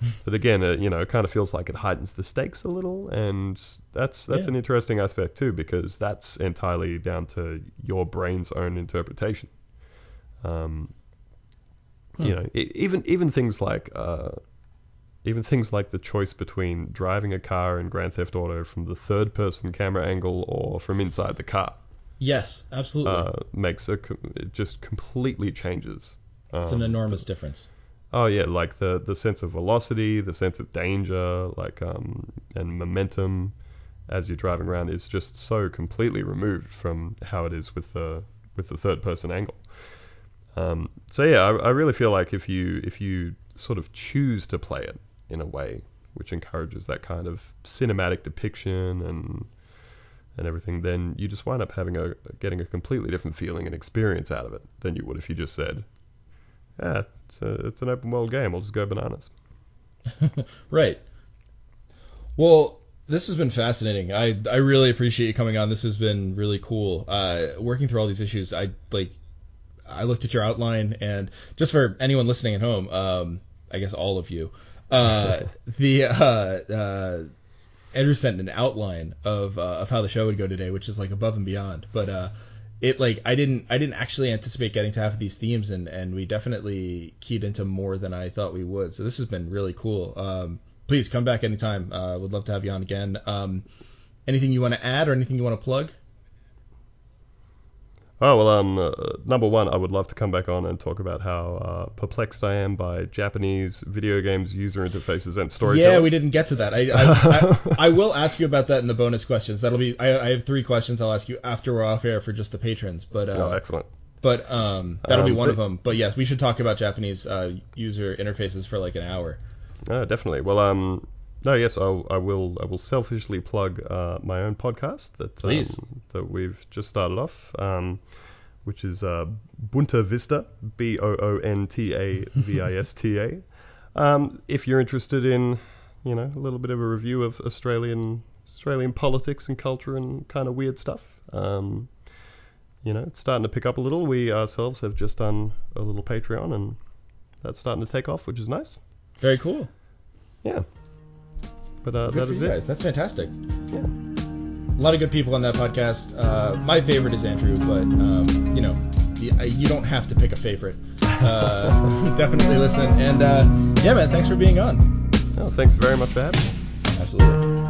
But again, uh, you know, it kind of feels like it heightens the stakes a little, and that's that's Yeah. an interesting aspect too, because that's entirely down to your brain's own interpretation. Um, Hmm. You know, e- even even things like uh, even things like the choice between driving a car in Grand Theft Auto from the third person camera angle or from inside the car Yes, absolutely. uh, makes a com- it just completely changes. it's an Um, enormous difference. Oh yeah, like the the sense of velocity, the sense of danger, like um and momentum as you're driving around is just so completely removed from how it is with the with the third person angle. Um, so yeah, I, I really feel like if you if you sort of choose to play it in a way which encourages that kind of cinematic depiction and and everything, then you just wind up having a getting a completely different feeling and experience out of it than you would if you just said, yeah, it's, a, it's an open world game. We'll just go bananas. right. Well, this has been fascinating. I I really appreciate you coming on. This has been really cool. Uh, working through all these issues, I like. I looked at your outline, and just for anyone listening at home, um, I guess all of you. Uh, the uh, uh, Andrew sent an outline of uh, of how the show would go today, which is like above and beyond. But uh, it like I didn't I didn't actually anticipate getting to half of these themes, and and we definitely keyed into more than I thought we would. So this has been really cool. Um, please come back anytime. Uh, would love to have you on again. Um, anything you want to add or anything you want to plug? Oh well, um, uh, number one, I would love to come back on and talk about how uh, perplexed I am by Japanese video games user interfaces and storytelling. Yeah, we didn't get to that. I I, I, I will ask you about that in the bonus questions. That'll be. I, I have three questions. I'll ask you after we're off air for just the patrons. But uh, Oh, excellent. but um, that'll be Um, one of them. But yes, we should talk about Japanese uh, user interfaces for like an hour. Oh, definitely. Well, um, no, yes, I'll, I will. I will selfishly plug uh, my own podcast that um, that we've just started off, um, which is uh, Boonta Vista, B O O N T A V I S T A. Um, if you're interested in, you know, a little bit of a review of Australian Australian politics and culture and kind of weird stuff. Um, you know, it's starting to pick up a little. We ourselves have just done a little Patreon, and that's starting to take off, which is nice. Very cool. Yeah. But uh, Good that for is you it. guys. That's fantastic. Yeah. A lot of good people on that podcast. Uh, my favorite is Andrew, but um, you know, you, you don't have to pick a favorite. Uh, definitely listen. And uh, yeah, man, thanks for being on. Oh, thanks very much for having me. Absolutely.